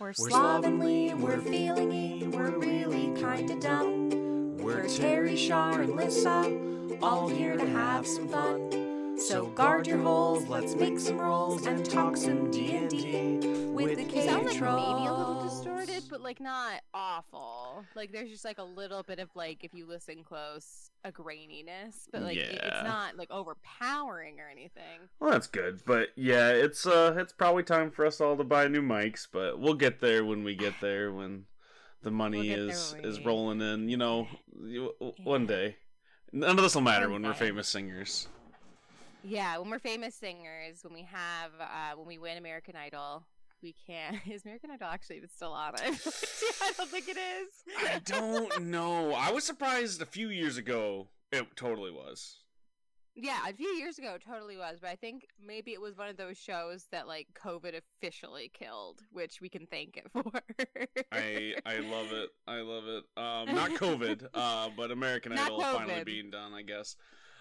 We're slovenly, we're feelingy, we're really kinda dumb. We're Terry, Shar, and Lissa, all here to have some fun. So guard your holes, let's make some rolls and talk some D&D with the You but like not awful. Like there's just like a little bit of like if you listen close, a graininess, but like it- it's not like overpowering or anything. Well, that's good, but yeah, it's uh, it's probably time for us all to buy new mics, but we'll get there when we get there when the money We'll is is rolling in. You know, you- one day. None of this will matter One when we're famous singers. Yeah, when we're famous singers, when we have uh when we win American Idol, we can is American Idol actually even still on? I I don't think it is. I don't know. I was surprised a few years ago. It totally was. Yeah, a few years ago, it totally was, but I think maybe it was one of those shows that like COVID officially killed, which we can thank it for. I I love it. I love it. Um, not COVID, uh, but American Not Idol finally being done. I guess.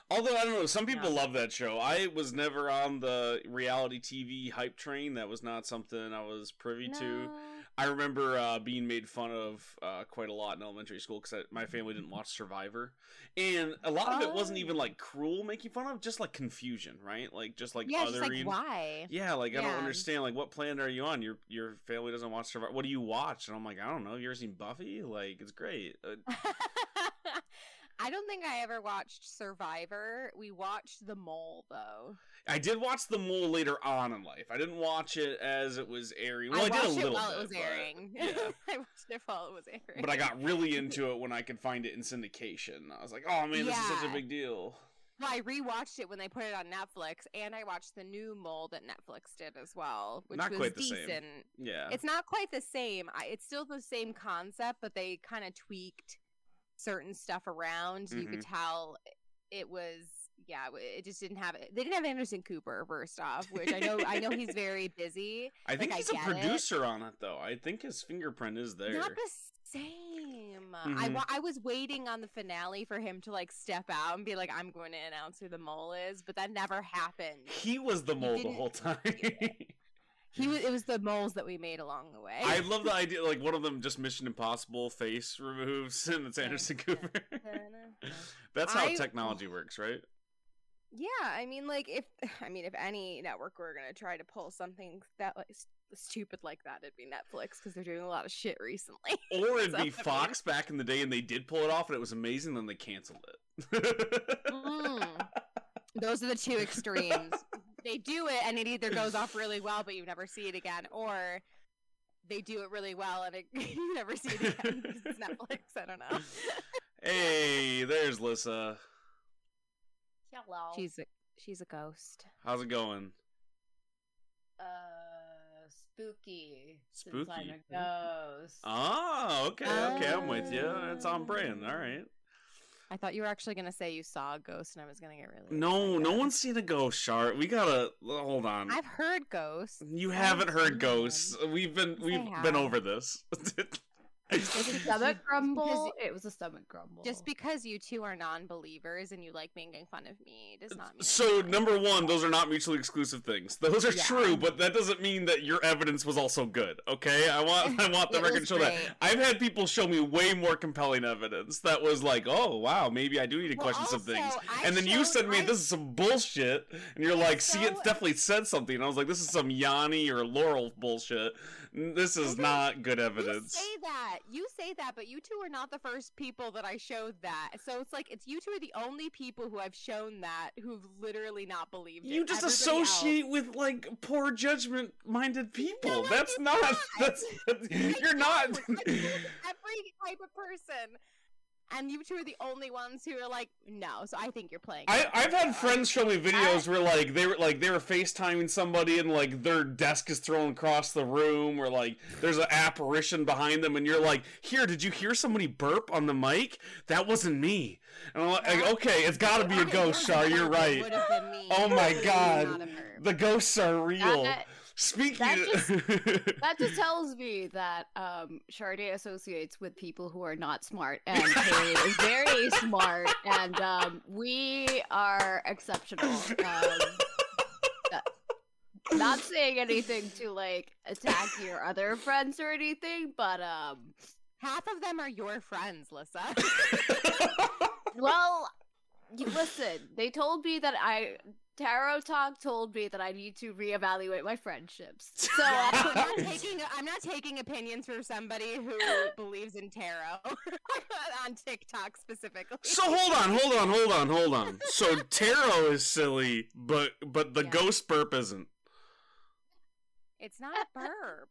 Although I don't know, some people No. love that show. I was never on the reality TV hype train. That was not something I was privy to. I remember uh, being made fun of uh, quite a lot in elementary school because my family didn't watch Survivor, and a lot of it wasn't Oh. even like cruel making fun of, just like confusion, right? Like just like yeah, just like why? Yeah, like I don't understand. Like, what planet are you on? Your your family doesn't watch Survivor. What do you watch? And I'm like, I don't know. You ever seen Buffy? Like, it's great. I don't think I ever watched Survivor. We watched The Mole though. I did watch The Mole later on in life. I didn't watch it as it was airing. Well, I, I did a watched little it while bit, it was but- airing. yeah. I watched it while it was airing. but I got really into it when I could find it in syndication. I was like, oh man, this is such a big deal. Well, I rewatched it when they put it on Netflix, and I watched the new Mole that Netflix did as well, which Not was quite the same. decent. Yeah. It's not quite the same. I, it's still the same concept, but they kind of tweaked certain stuff around. You could Mm-hmm. tell it was yeah, it just didn't have it. They didn't have Anderson Cooper first off, which I know I know he's very busy. I think like, he's a get it. producer on it though. I think his fingerprint is there. Not the same. I Mhm. wa- I was waiting on the finale for him to like step out and be like, "I'm going to announce who the mole is," but that never happened. He was the mole the whole time. He was. It was the moles that we made along the way. I love the idea, like one of them just Mission Impossible face removes, and it's Anderson Cooper. That's how I- technology works, right? Yeah, I mean, like if I mean, if any network were gonna try to pull something that like stupid like that, it'd be Netflix because they're doing a lot of shit recently. Or it'd So, be I mean- Fox back in the day, and they did pull it off, and it was amazing. Then they canceled it. Mm. Those are the two extremes. They do it, and it either goes off really well, but you never see it again, or they do it really well, and it, you never see it again because it's Netflix. I don't know. hey, there's Lissa. Hello. she's a she's a ghost. How's it going? uh spooky. Since Spooky. I'm a ghost. Oh, okay, okay, I'm with you. It's on brand. All right. I thought you were actually gonna say you saw a ghost, and I was gonna get really No, no one's seen a ghost, Shart. We gotta hold on. I've heard ghosts. You I haven't heard ghosts. We've been we've been over this. It was a stomach grumble. Because- It was a stomach grumble. Just because you two are non-believers and you like making fun of me does not mean. so I'm number not. one, those are not mutually exclusive things. Those are Yeah. true, but that doesn't mean that your evidence was also good. Okay, I want I want the record to was show that. I've had people show me way more compelling evidence that was like, oh wow, maybe I do need to Well, question some things. also, I and then you showed- said to me, I- this is some bullshit, and you're like, see, it definitely said something. And I was like, this is some Yanny or Laurel bullshit. This is not good evidence. You say that. You say that, but you two are not the first people that I showed that. So it's like it's you two are the only people who I've shown that who've literally not believed it. You just Everybody else- associate with like poor judgment minded people. No, that's not. not. That's, that's you're not. don't. I do with every type of person. And you two are the only ones who are like, no. So I think you're playing. I, I've had friends show me videos where like they were like they were FaceTiming somebody and like their desk is thrown across the room or like there's an apparition behind them and you're like, here, did you hear somebody burp on the mic? That wasn't me. And I'm like, That- okay, it's got to be a ghost, it Shar. You're right. Would have been me. Oh my God. not have heard. The ghosts are real. That- Speaking. that just- that just tells me that um Sade associates with people who are not smart and Haley is very smart and um we are exceptional. Um, Not saying anything to like attack your other friends or anything, but um, Half of them are your friends, Lissa. well, you listen. They told me that I Tarot Talk told me that I need to reevaluate my friendships. So I'm not taking I'm not taking opinions from somebody who believes in tarot on TikTok specifically. So hold on, hold on, hold on, hold on. So tarot is silly, but but the Yeah. ghost burp isn't. It's not a burp.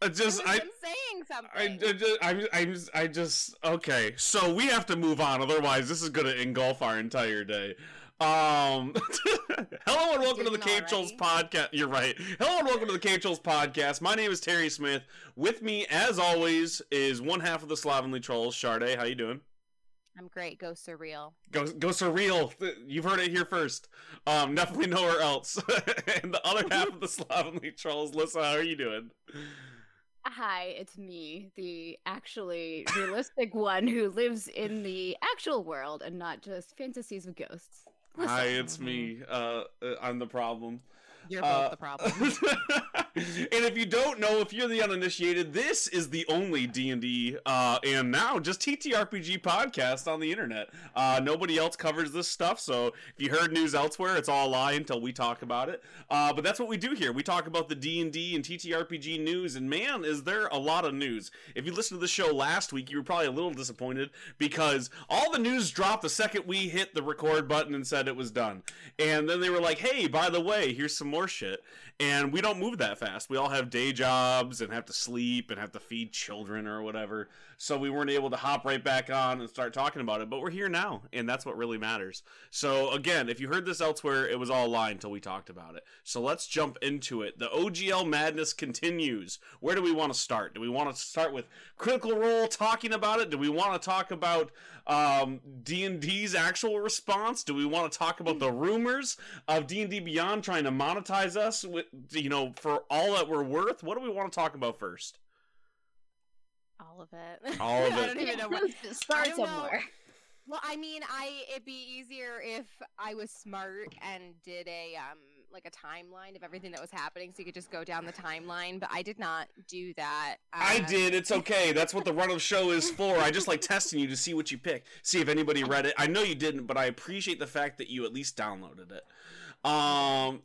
I just it I. him saying something. I, I just, I, I, just- I just okay. So we have to move on, otherwise this is gonna engulf our entire day. Um, hello and welcome to the Cave Trulls podcast. You're right. Hello and welcome to the Cave Trulls podcast. My name is Terry Smith. With me, as always, is one half of the Slovenly Trolls, Sade. How you doing? I'm great. Ghosts are real. Go, go surreal. You've heard it here first. Um, definitely nowhere else. and the other half of the Slovenly Trolls, Lissa, how are you doing? hi, it's me, the actually realistic one who lives in the actual world and not just fantasies of ghosts. Hi, it's me. Uh, uh, I'm the problem. You're Uh, both the problem. and if you don't know, if you're the uninitiated, this is the only D and D uh, and now just TTRPG podcast on the internet. Uh, nobody else covers this stuff, so if you heard news elsewhere, it's all a lie until we talk about it. Uh, but that's what we do here. We talk about the D and D and TTRPG news, and man, is there a lot of news. If you listened to the show last week, you were probably a little disappointed because all the news dropped the second we hit the record button and said it was done. And then they were like, hey, by the way, here's some more shit. And we don't move that fast. We all have day jobs and have to sleep and have to feed children or whatever. So we weren't able to hop right back on and start talking about it. But we're here now, and that's what really matters. So again, if you heard this elsewhere, it was all a lie until we talked about it. So let's jump into it. The OGL madness continues. Where do we want to start? Do we want to start with Critical Role talking about it? Do we want to talk about um, D&D's actual response? Do we want to talk about the rumors of D&D Beyond trying to monetize us with you know for all that we're worth? What do we want to talk about first? All of it. All of I it. don't even know what. Let's start I know. somewhere. Well, I mean, I it'd be easier if I was smart and did a um like a timeline of everything that was happening, so you could just go down the timeline. But I did not do that. I Um, did. It's okay. That's what the run of the show is for. I just like testing you to see what you pick. See if anybody read it. I know you didn't, but I appreciate the fact that you at least downloaded it. Um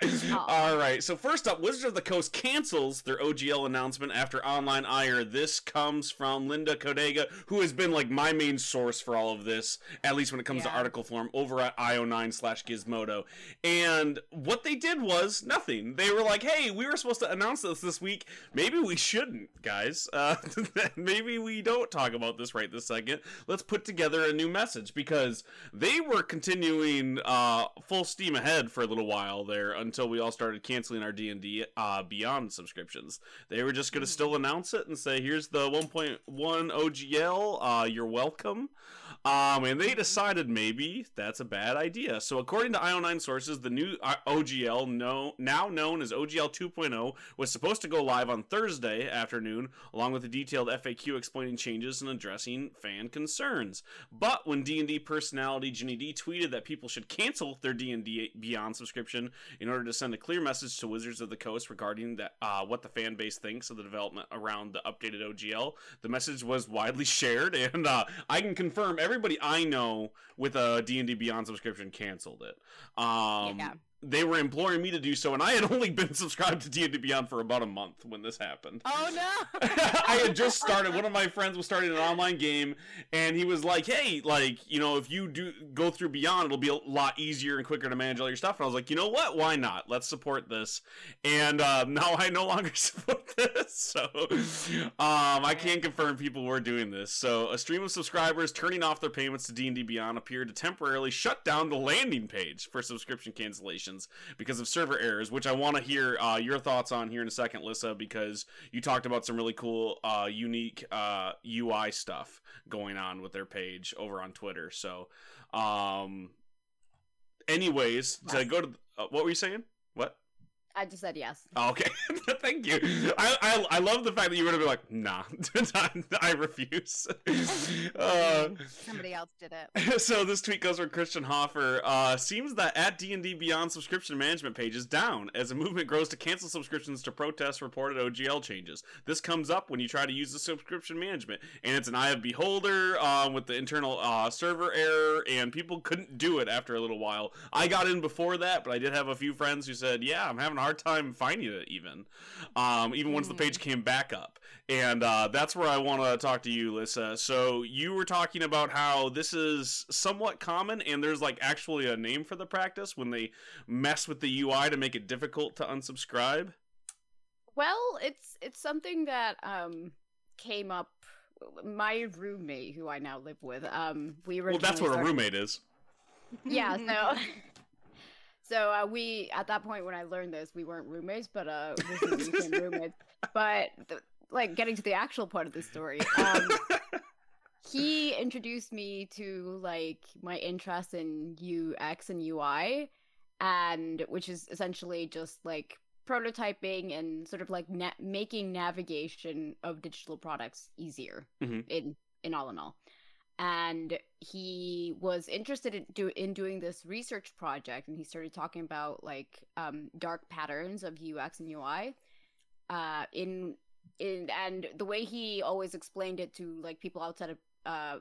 All right. So first up, Wizards of the Coast cancels their OGL announcement after online ire. This comes from Linda Codega, who has been like my main source for all of this, at least when it comes to article form over at io9 slash Gizmodo. And what they did was nothing. They were like, "Hey, we were supposed to announce this this week. Maybe we shouldn't, guys. Uh, maybe we don't talk about this right this second. Let's put together a new message because they were continuing uh, full steam ahead for a little while there until we all started canceling our D&D uh, Beyond subscriptions. They were just going to Mhm. still announce it and say, here's the 1.1 OGL, uh, you're welcome. Um, and they decided maybe that's a bad idea. So, according to IO9 sources, the new uh, OGL, no, now known as OGL 2.0, was supposed to go live on Thursday afternoon, along with a detailed FAQ explaining changes and addressing fan concerns. But when D&D personality Ginny D tweeted that people should cancel their D&D Beyond subscription in order to send a clear message to Wizards of the Coast regarding that uh, what the fan base thinks of the development around the updated OGL, the message was widely shared, and uh, I can confirm everybody I know with a D&D Beyond subscription canceled it. Um, Yeah. They were imploring me to do so, and I had only been subscribed to D&D Beyond for about a month when this happened. Oh no! I had just started. One of my friends was starting an online game, and he was like, "Hey, like, you know, if you do go through Beyond, it'll be a lot easier and quicker to manage all your stuff." And I was like, "You know what? Why not? Let's support this." And uh, now I no longer support this, so um, I can't confirm people were doing this. So a stream of subscribers turning off their payments to D and D Beyond appeared to temporarily shut down the landing page for subscription because of server errors, which I want to hear uh, your thoughts on here in a second, Lissa, because you talked about some really cool, uh, unique uh, UI stuff going on with their page over on Twitter. So, um, anyways, to go to uh, what were you saying? What? I just said yes. Oh, okay, thank you. I, I I love the fact that you were gonna be like, nah, I refuse. Uh, Somebody else did it. so this tweet goes from Christian Hoffer. Uh, seems that at D and D Beyond subscription management page is down as a movement grows to cancel subscriptions to protest reported OGL changes. This comes up when you try to use the subscription management, and it's an eye of beholder um, with the internal uh, server error, and people couldn't do it after a little while. I got in before that, but I did have a few friends who said, "Yeah, I'm having a hard time finding it even, um, even once the page came back up." And uh, that's where I want to talk to you, Lisa. So you were talking about how this is somewhat common, and there's like actually a name for the practice when they mess with the UI to make it difficult to unsubscribe. Well, it's it's something that um came up. My roommate, who I now live with, um, we were. Well, that's what a roommate is. Yeah. So. So uh, we at that point when I learned this, we weren't roommates, but uh, we became roommates. But th- like getting to the actual part of the story, um, he introduced me to like my interest in UX and UI, and which is essentially just like prototyping and sort of like na- making navigation of digital products easier Mhm. in in all in all and he was interested in, do, in doing this research project and he started talking about like um, dark patterns of ux and ui uh, in in and the way he always explained it to like people outside of uh,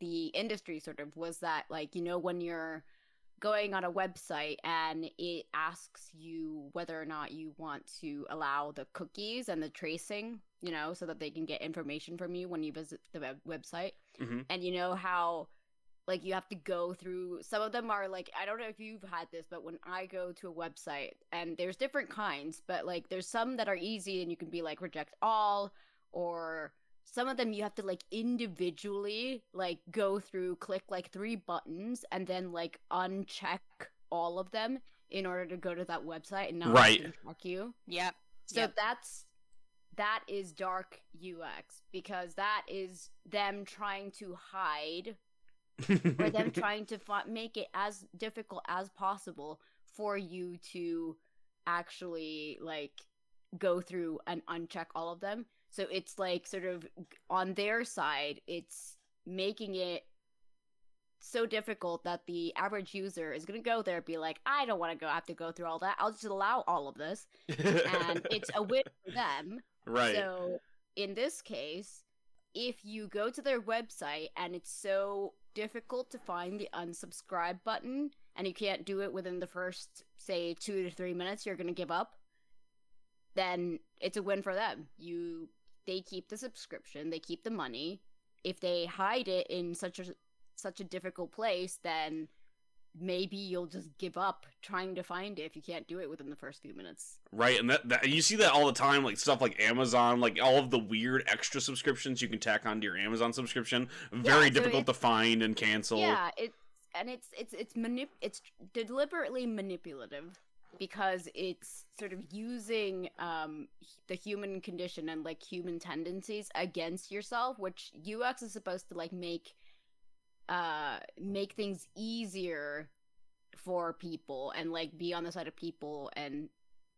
the industry sort of was that like you know when you're going on a website and it asks you whether or not you want to allow the cookies and the tracing you know so that they can get information from you when you visit the web- website Mhm. and you know how like you have to go through some of them are like i don't know if you've had this but when i go to a website and there's different kinds but like there's some that are easy and you can be like reject all or some of them you have to like individually like go through click like three buttons and then like uncheck all of them in order to go to that website and not Right. track you Yep. so Yep. that's that is dark UX because that is them trying to hide or them trying to fi- make it as difficult as possible for you to actually like go through and uncheck all of them. So it's like sort of on their side, it's making it so difficult that the average user is going to go there and be like, I don't want to go I have to go through all that. I'll just allow all of this. And it's a win for them. Right. So in this case, if you go to their website and it's so difficult to find the unsubscribe button and you can't do it within the first say 2 to 3 minutes you're going to give up then it's a win for them you they keep the subscription they keep the money if they hide it in such a such a difficult place then maybe you'll just give up trying to find it if you can't do it within the first few minutes Right, and that, that you see that all the time, like stuff like Amazon, like all of the weird extra subscriptions you can tack onto your Amazon subscription. Very so difficult to find and cancel. Yeah, it's and it's it's it's manip- it's deliberately manipulative because it's sort of using um the human condition and like human tendencies against yourself, which UX is supposed to like make uh make things easier for people and like be on the side of people and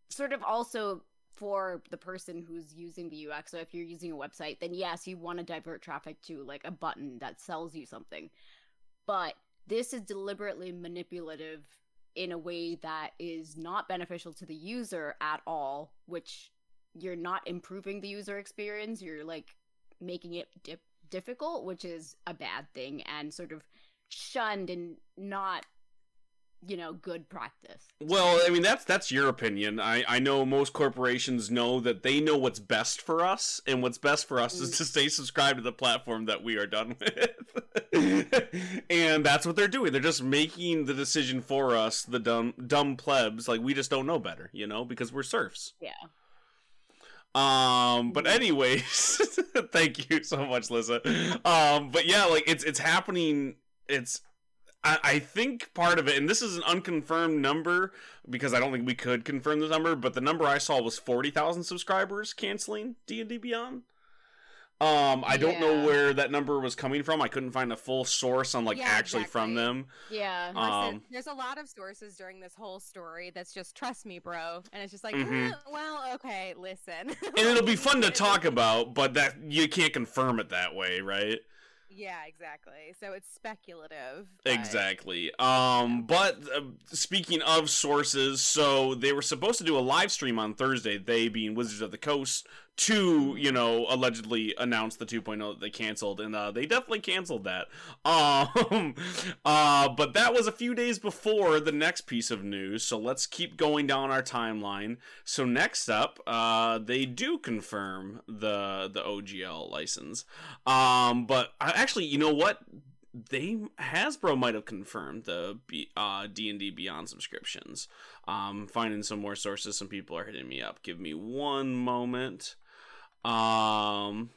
sort of also for the person who's using the UX. So if you're using a website, then yes, you want to divert traffic to like a button that sells you something. But this is deliberately manipulative in a way that is not beneficial to the user at all, which you're not improving the user experience, you're like making it dip- difficult, which is a bad thing and sort of shunned and not you know good practice. Well, I mean that's that's your opinion. I I know most corporations know that they know what's best for us, and what's best for us is Mm. to stay subscribed to the platform that we are done with. and that's what they're doing. They're just making the decision for us, the dumb dumb plebs. Like we just don't know better, you know, because we're serfs. Yeah. Um, but anyways, thank you so much, Lisa. Um, but yeah, like it's it's happening. It's I, I think part of it, and this is an unconfirmed number because I don't think we could confirm the number, but the number I saw was forty thousand subscribers canceling D and D Beyond. Um, I don't know where that number was coming from. I couldn't find a full source on like Yeah, actually from them. Yeah. Listen, Um, there's a lot of sources during this whole story that's just trust me, bro, and it's just like, Mhm. "Eh, well, okay, listen. And it'll be fun to talk about, but that you can't confirm it that way, right? Yeah, exactly. So it's speculative. but- Exactly. Um, but uh, speaking of sources, so they were supposed to do a live stream on Thursday. They being Wizards of the Coast to you know allegedly announce the 2.0 that they canceled, and uh, they definitely canceled that. Um, uh, but that was a few days before the next piece of news. So let's keep going down our timeline. So next up, uh, they do confirm the the OGL license. Um, but I, actually, you know what? They Hasbro might have confirmed the B, uh, D&D Beyond subscriptions. Um, finding some more sources. Some people are hitting me up. Give me one moment. Um,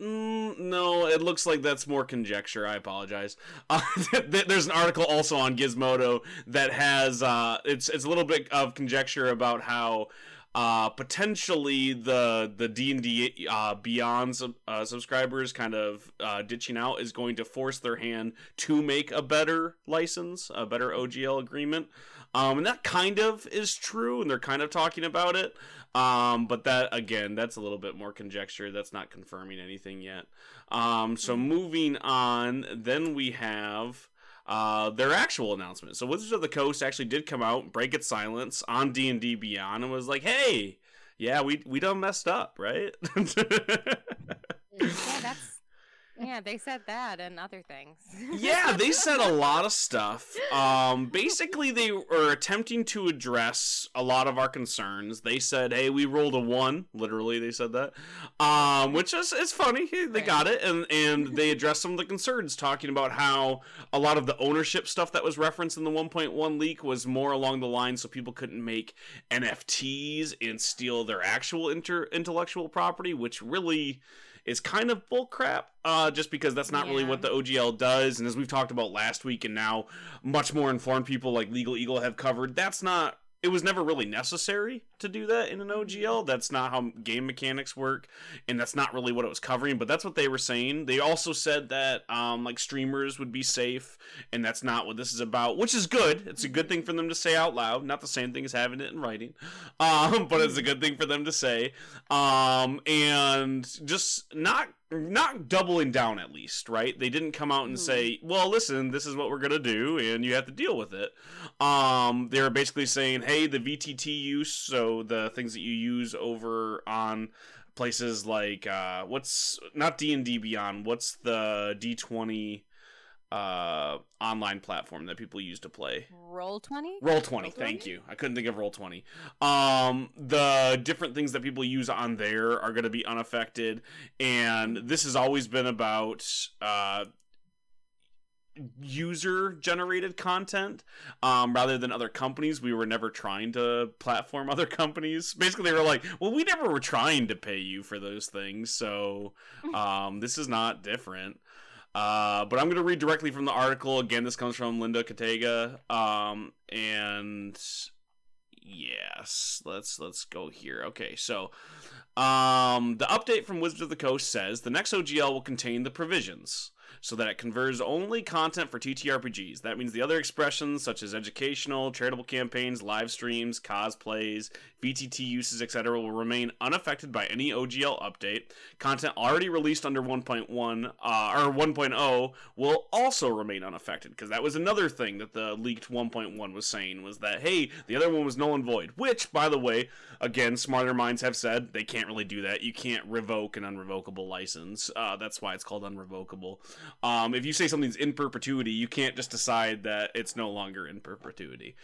mm, no, it looks like that's more conjecture. I apologize. Uh, there's an article also on Gizmodo that has uh, it's it's a little bit of conjecture about how uh, potentially the the D and D uh, Beyond sub, uh, subscribers kind of uh, ditching out is going to force their hand to make a better license, a better OGL agreement, um, and that kind of is true, and they're kind of talking about it. Um, but that again, that's a little bit more conjecture. That's not confirming anything yet. Um, so moving on, then we have uh, their actual announcement. So Wizards of the Coast actually did come out, break its silence on D and D Beyond, and was like, "Hey, yeah, we we done messed up, right?" Yeah, they said that and other things. yeah, they said a lot of stuff. Um, basically, they were attempting to address a lot of our concerns. They said, "Hey, we rolled a one." Literally, they said that, um, which is it's funny. Hey, They got it, and and they addressed some of the concerns, talking about how a lot of the ownership stuff that was referenced in the 1.1 leak was more along the line, so people couldn't make NFTs and steal their actual inter- intellectual property, which really is kind of bullcrap, uh, just because that's not really what the OGL does. And as we've talked about last week, and now much more informed people like Legal Eagle have covered, that's not. It was never really necessary to do that in an OGL. That's not how game mechanics work, and that's not really what it was covering. But that's what they were saying. They also said that um, like streamers would be safe, and that's not what this is about, which is good. It's a good thing for them to say out loud. Not the same thing as having it in writing, um, but it's a good thing for them to say. Um, and just not not doubling down at least, right? They didn't come out and Mhm. say, "Well, listen, this is what we're gonna do, and you have to deal with it." Um, they're basically saying, "Hey, the VTT use, so the things that you use over on." places like uh what's not D&D Beyond what's the D20 uh online platform that people use to play. Roll twenty. Roll 20 thank you. I couldn't think of Roll 20 um the different things that people use on there are going to be unaffected and this has always been about uh user generated content um, rather than other companies. We were never trying to platform other companies. Basically they were like well we never were trying to pay you for those things so um, this is not different uh, but i'm going to read directly from the article. Again this comes from Linda Codega. Um, and yes let's let's go here. Okay so um, the update from Wizards of the Coast says the next OGL will contain the provisions so that it converts only content for TTRPGs. That means the other expressions, such as educational, charitable campaigns, live streams, cosplays, VTT uses, etc., will remain unaffected by any OGL update. Content already released under 1.1 uh, or 1.0 will also remain unaffected because that was another thing that the leaked 1.1 was saying was that hey, the other one was null and void. Which, by the way, again, smarter minds have said they can't really do that. You can't revoke an unrevocable license. Uh, that's why it's called unrevocable. Um, if you say something's in perpetuity, you can't just decide that it's no longer in perpetuity.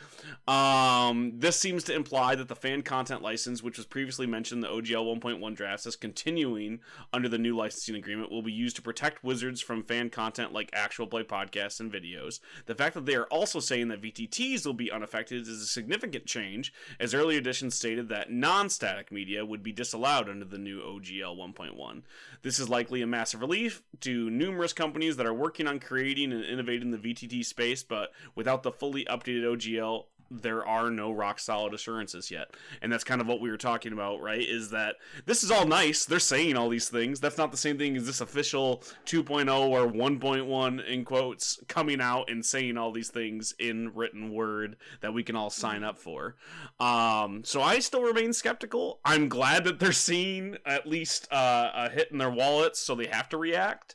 Um, this seems to imply that the fan content license, which was previously mentioned in the OGL 1.1 drafts as continuing under the new licensing agreement, will be used to protect Wizards from fan content like actual play podcasts and videos. The fact that they are also saying that VTTs will be unaffected is a significant change, as earlier editions stated that non static media would be disallowed under the new OGL 1.1. This is likely a massive relief to numerous companies that are working on creating and innovating the VTT space, but without the fully updated OGL, there are no rock solid assurances yet. And that's kind of what we were talking about, right? Is that this is all nice. They're saying all these things. That's not the same thing as this official 2.0 or 1.1 in quotes coming out and saying all these things in written word that we can all sign up for. Um, so I still remain skeptical. I'm glad that they're seeing at least uh, a hit in their wallets, so they have to react.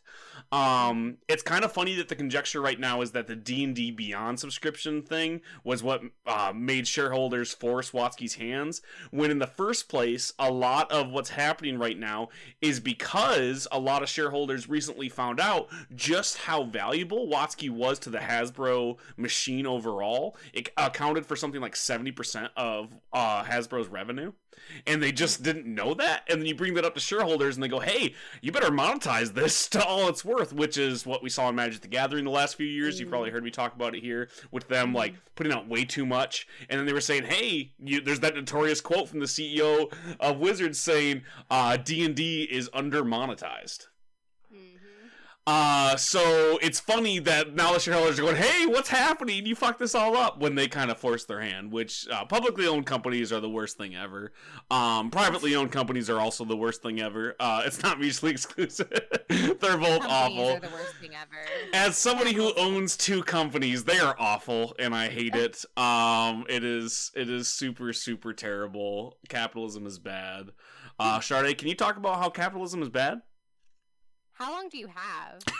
Um, it's kind of funny that the conjecture right now is that the D and D Beyond subscription thing was what uh, made shareholders force Watsky's hands. When in the first place, a lot of what's happening right now is because a lot of shareholders recently found out just how valuable Watsky was to the Hasbro machine overall. It accounted for something like seventy percent of uh, Hasbro's revenue and they just didn't know that and then you bring that up to shareholders and they go hey you better monetize this to all it's worth which is what we saw in magic the gathering the last few years. You've probably heard me talk about it here with them like putting out way too much. And then they were saying hey you, there's that notorious quote from the ceo of wizards saying uh, d&d is under monetized uh, so it's funny that now the shareholders are going, "Hey, what's happening? You fucked this all up." When they kind of force their hand, which uh, publicly owned companies are the worst thing ever. Um, privately owned companies are also the worst thing ever. Uh, it's not mutually exclusive. They're both Companies awful. are the worst thing ever. As somebody who owns two companies, they are awful, and I hate it. Um, it is it is super super terrible. Capitalism is bad. Uh, Sade, can you talk about how capitalism is bad? How long do you have?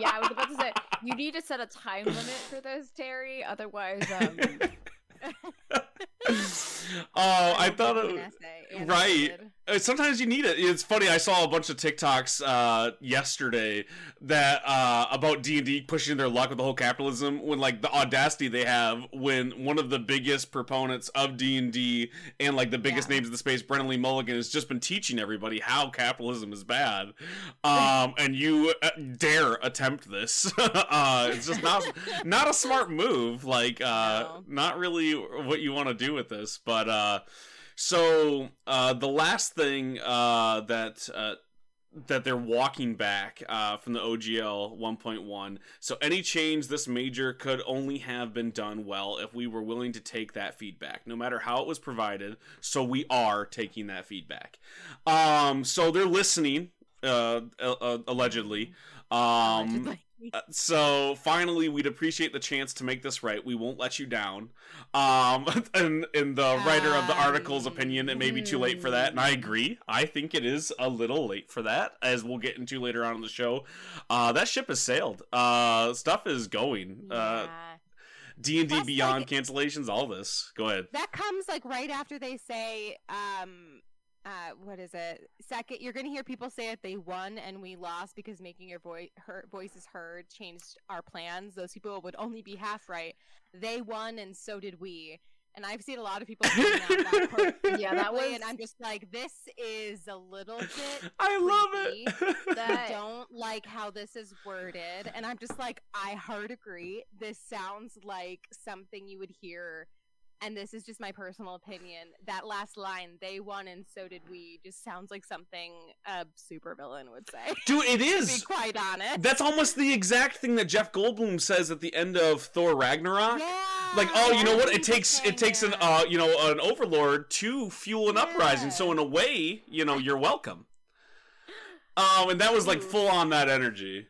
yeah, I was about to say you need to set a time limit for this, Terry. Otherwise, um, oh, I thought it. essay, right. Uh, Sometimes you need it. It's funny. I saw a bunch of TikToks uh, yesterday that uh, about D and D pushing their luck with the whole capitalism. When like the audacity they have when one of the biggest proponents of D and D and like the biggest Yeah. names in the space, Brennan Lee Mulligan, has just been teaching everybody how capitalism is bad. Um, and you uh, dare attempt this? uh, it's just not not a smart move. Like uh, No. not really what you want to do with this, but. Uh, so uh, the last thing uh, that uh, that they're walking back uh, from the OGL 1.1. So any change this major could only have been done well if we were willing to take that feedback, no matter how it was provided. So we are taking that feedback. Um, so they're listening, uh, uh, allegedly. Um, Allegedly. Uh, so finally, we'd appreciate the chance to make this right. We won't let you down. Um, and in the writer of the article's opinion, it may be too late for that, and I agree. I think it is a little late for that, as we'll get into later on in the show. Uh, that ship has sailed. Uh, stuff is going. Uh, Yeah. D and D Beyond like- cancellations, all this. Go ahead. that comes like right after they say um uh what is it second you're gonna hear people say that they won and we lost because making your voice her voices heard changed our plans those people would only be half right they won and so did we and i've seen a lot of people pointing out that Yeah, that way, was- and i'm just like this is a little bit I love it. I that don't like how this is worded. And I'm just like, I hard agree. This sounds like something you would hear. And this is just my personal opinion. That last line, they won and so did we, just sounds like something a supervillain would say. Dude, it is. to be quite honest. That's almost the exact thing that Jeff Goldblum says at the end of Thor Ragnarok. yeah. like oh you know what it takes it takes an uh you know an overlord to fuel an uprising so in a way you know you're welcome um and that was like full on that energy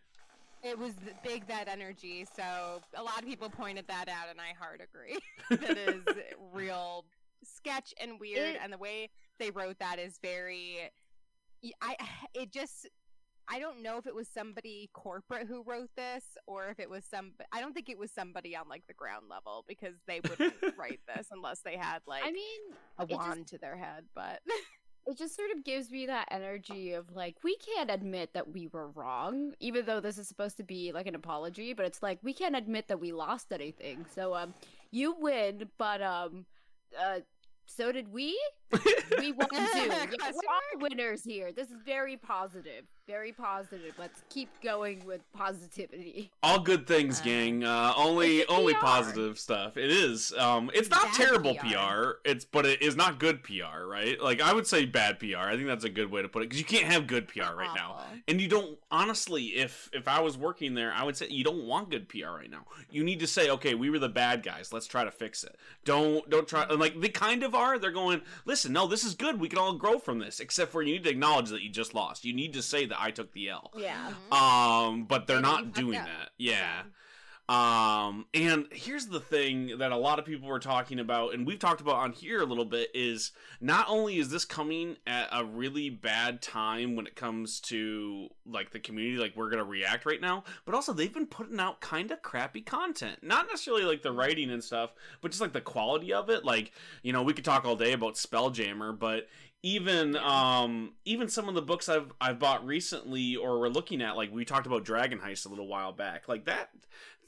It was big that energy, so a lot of people pointed that out, and I hard agree. that is real sketch and weird, It- and the way they wrote that is very. I it just I don't know if it was somebody corporate who wrote this or if it was some. I don't think it was somebody on like the ground level because they wouldn't write this unless they had like I mean, a just- wand to their head. But it just sort of gives me that energy of like we can't admit that we were wrong even though this is supposed to be like an apology but it's like we can't admit that we lost anything so um you win but um uh so did we. We won too. Yeah, we're all winners here. This is very positive. Very positive. Let's keep going with positivity. All good things, Uh, gang. Uh, only only PR. positive stuff. It is. Um, it's not Bad terrible PR. PR. It's but it is not good PR, right? Like I would say bad PR. I think that's a good way to put it because you can't have good PR right now. And you don't honestly, if if I was working there, I would say you don't want good PR right now. You need to say, okay, we were the bad guys. Let's try to fix it. Don't don't try. and, Like they kind of are. They're going. Listen, no, this is good. We can all grow from this. Except for you need to acknowledge that you just lost. You need to say that I took the L. Yeah. Mhm. Um, but they're Say that you not doing up. that. Yeah. Um, and here's the thing that a lot of people were talking about, and we've talked about on here a little bit, is not only is this coming at a really bad time when it comes to like the community, like we're gonna react right now, but also they've been putting out kind of crappy content. Not necessarily like the writing and stuff, but just like the quality of it. Like, you know, we could talk all day about Spelljammer, but even um even some of the books I've I've bought recently or we're looking at like we talked about Dragon Heist a little while back like that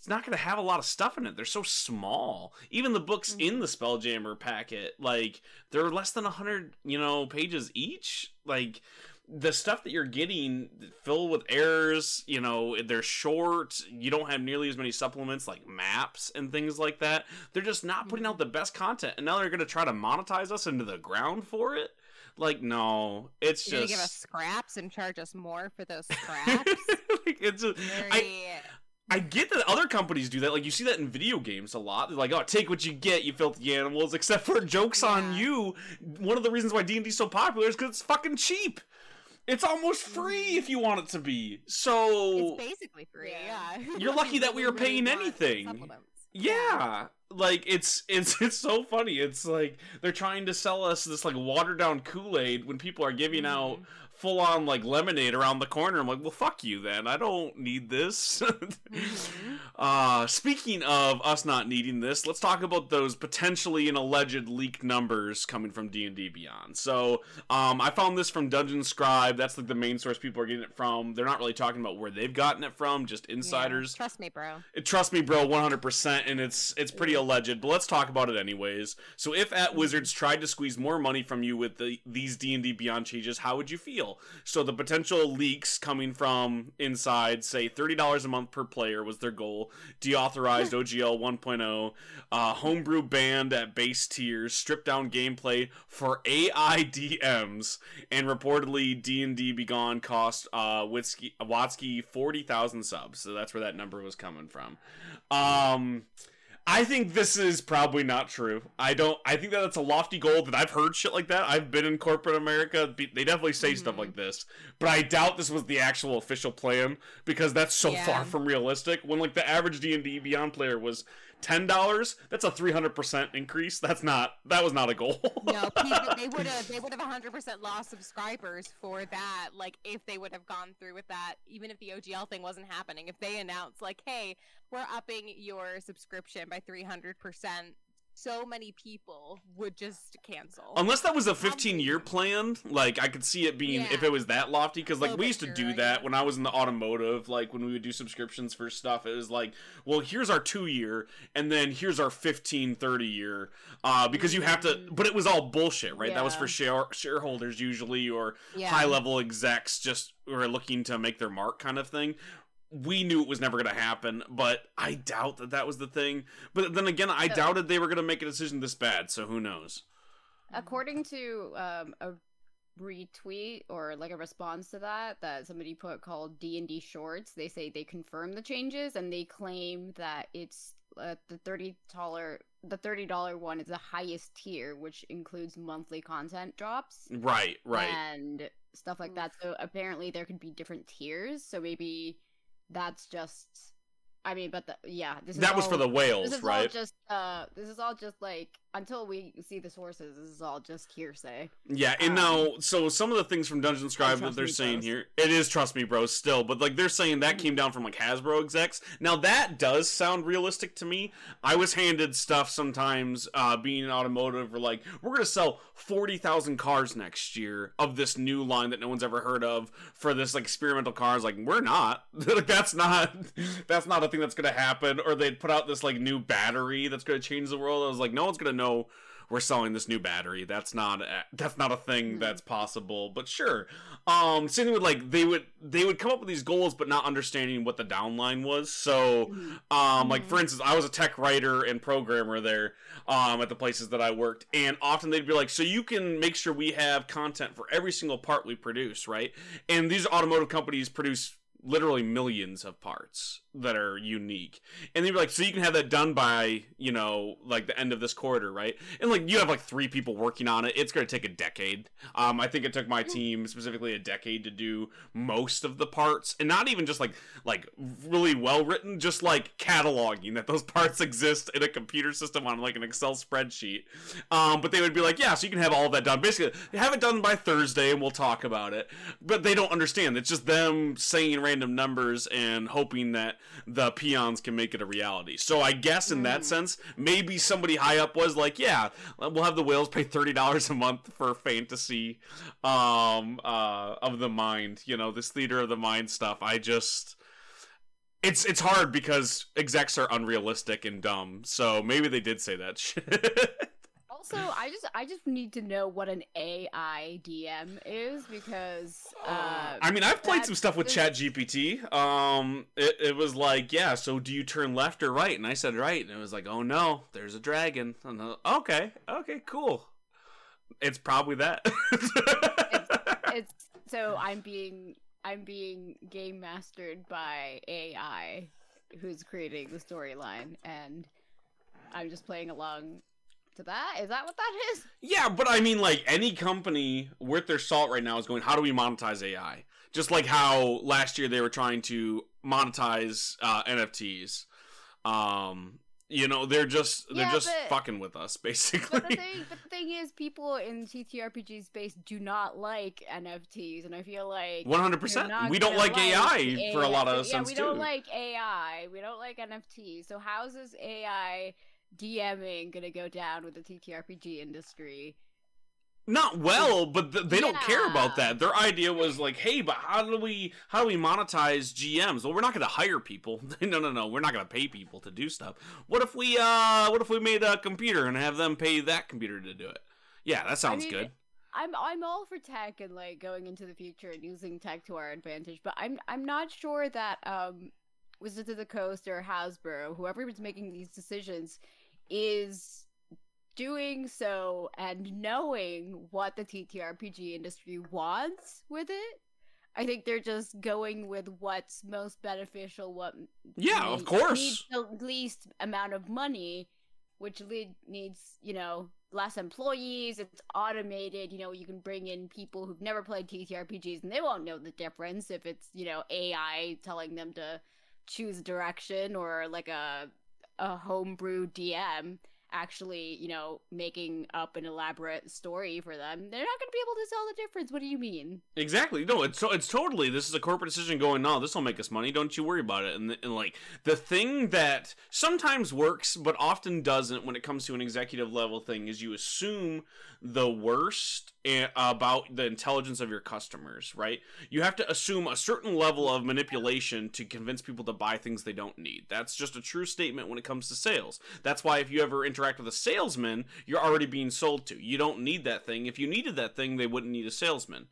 it's not going to have a lot of stuff in it. They're so small. Even the books in the Spelljammer packet like they're less than 100 you know pages each. Like the stuff that you're getting filled with errors you know they're short. You don't have nearly as many supplements like maps and things like that. They're just not putting out the best content and now they're going to try to monetize us into the ground for it like no it's You're just gonna give us scraps and charge us more for those scraps. like, it's a, Very. I, I get that other companies do that. Like you see that in video games a lot. They're like, "Oh, take what you get, you filthy animals." Except for jokes on you. One of the reasons why D and D is so popular is because it's fucking cheap. It's almost free if you want it to be. So it's basically free. Yeah. Yeah. You're lucky that we You were paying anything. yeah, like it's it's it's so funny. It's like they're trying to sell us this like watered down Kool Aid when people are giving out Mhm. Full on like lemonade around the corner. I'm like, well, fuck you then. I don't need this. Mhm. Uh, speaking of us not needing this, let's talk about those potentially and alleged leaked numbers coming from D and D Beyond. So, um, I found this from Dungeon Scribe. That's like the main source people are getting it from. They're not really talking about where they've gotten it from, just Yeah. insiders. Trust me, bro. It- Trust me, bro, 100%, and it's it's pretty alleged, but let's talk about it anyways. So if at Wizards tried to squeeze more money from you with the, these D&D Beyond changes, how would you feel? So the potential leaks coming from inside, say $30 a month per player was their goal, deauthorized OGL 1.0, uh, homebrew banned at base tiers, stripped down gameplay for AI DMs, and reportedly D&D Begone cost uh, Witsky, Watsky 40,000 subs. So that's where that number was coming from. Um, I think this is probably not true. I don't. I think that that's a lofty goal. That I've heard shit like that. I've been in corporate America. They definitely say stuff Mhm. like this, but I doubt this was the actual official plan because that's so Yeah. far from realistic. When like the average D and D Beyond player was ten dollars, that's a three hundred percent increase. That's not. That was not a goal. No, they would have they would have 100% lost subscribers for that. Like if they would have gone through with that, even if the OGL thing wasn't happening, if they announced like, "Hey, we're upping your subscription by 300%," so many people would just cancel. Unless that was a 15 year plan, like I could see it being Yeah. if it was that lofty. Because like we used to do that when I was in the automotive, like when we would do subscriptions for stuff. It was like, well, here's our two year, and then here's our 15, 30 year, uh, because you have to. Mm. But it was all bullshit, right? That was for share shareholders usually or yeah. high level execs just who are looking to make their mark, kind of thing. We knew it was never going to happen, but I doubt that that was the thing. But then again, I Yeah. doubted they were going to make a decision this bad. So who knows? According to um, a retweet or like a response to that that somebody put called D&D Shorts, they say they confirm the changes and they claim that it's uh, the $30 the $30 one is the highest tier which includes monthly content drops Right, right. and stuff like that. So apparently there could be different tiers, so maybe that's just I mean, but the, yeah, this is that was all- for the whales, this is all right? just uh this is all just like until we see the sources this is all just hearsay Yeah, and um, now, so some of the things from Dungeon Scribe that they're saying Bros. here, it is Trust Me Bros still, but like they're saying that came down from like Hasbro execs. Now that does sound realistic to me. I was handed stuff sometimes, uh, being in automotive, where like we're gonna sell forty thousand cars next year of this new line that no one's ever heard of for this like experimental cars. Like we're not. like that's not that's not a thing that's gonna happen. Or they'd put out this like new battery that's gonna change the world. I was like, no one's gonna know we're selling this new battery. That's not a, that's not a thing Mhm. that's possible. But sure, um, same thing with like they would they would come up with these goals, but not understanding what the downline was. So, Mhm. um, like for instance, I was a tech writer and programmer there, um, at the places that I worked, and often they'd be like, "So you can make sure we have content for every single part we produce, right?" And these automotive companies produce literally millions of parts that are unique. And they'd be like so you can have that done by you know like the end of this quarter right? And like you have like three people working on it. It's going to take a decade. Um i think it took my team specifically a decade to do most of the parts. And not even just like like really well written just like cataloging that those parts exist in a computer system on like an excel spreadsheet. Um but they would be like yeah so you can have all of that done. Basically have it done by thursday and we'll talk about it. But they don't understand. It's just them saying random numbers and hoping that the peons can make it a reality. So I guess in that Mm. sense, maybe somebody high up was like, "Yeah, we'll have the whales pay thirty dollars a month for fantasy um, uh, of the mind." You know, this theater of the mind stuff. I just. It's it's hard because execs are unrealistic and dumb, so maybe they did say that shit. Also, I just I just need to know what an AI DM is because uh, I mean, I've played some stuff with this- ChatGPT. Um, it, it was like, yeah, so do you turn left or right? And I said right, and it was like, oh no, there's a dragon. And was, okay, okay, cool. It's probably that. it's so I'm being I'm being game mastered by AI who's creating the storyline and I'm just playing along to that. Is that what that is? yeah, but I mean, like any company worth their salt right now is going, how do we monetize AI? Just like how last year they were trying to monetize uh, NFTs. Um, you know, they're just they're Yeah, just but- fucking with us, basically. But the thing but the thing is people in TTRPG space do not like NFTs and I feel like one hundred percent We don't gonna like AI the for a lot of yeah, sense we too. don't like AI. We don't like NFTs. So how's this AI DMing gonna go down with the TTRPG industry? Not well, but th- they don't care about that. Their idea was like, "Hey, but how do we how do we monetize GMs? Well, we're not going to hire people. no, no, no. We're not going to pay people to do stuff. What if we uh what if we made a computer and have them pay that computer to do it? Yeah, that sounds mean, good. I'm I'm all for tech and like going into the future and using tech to our advantage, but I'm I'm not sure that um Wizards of the Coast or Hasbro, whoever is making these decisions, is doing so and knowing what the TTRPG industry wants with it. I think they're just going with what's most beneficial, what Yeah, of course. needs the least amount of money, which lead, needs you know less employees. It's automated. You know, you can bring in people who've never played TTRPGs, and they won't know the difference if it's you know AI telling them to choose direction or like a a homebrew DM actually you know making up an elaborate story for them they're not going to be able to tell the difference what do you mean Exactly. No, it's so—it's totally. This is a corporate decision going. No, this will make us money. Don't you worry about it. And, and like the thing that sometimes works, but often doesn't when it comes to an executive level thing, is you assume the worst about the intelligence of your customers. Right? You have to assume a certain level of manipulation to convince people to buy things they don't need. That's just a true statement when it comes to sales. That's why if you ever interact with a salesman, you're already being sold to. You don't need that thing. If you needed that thing, they wouldn't need a salesman.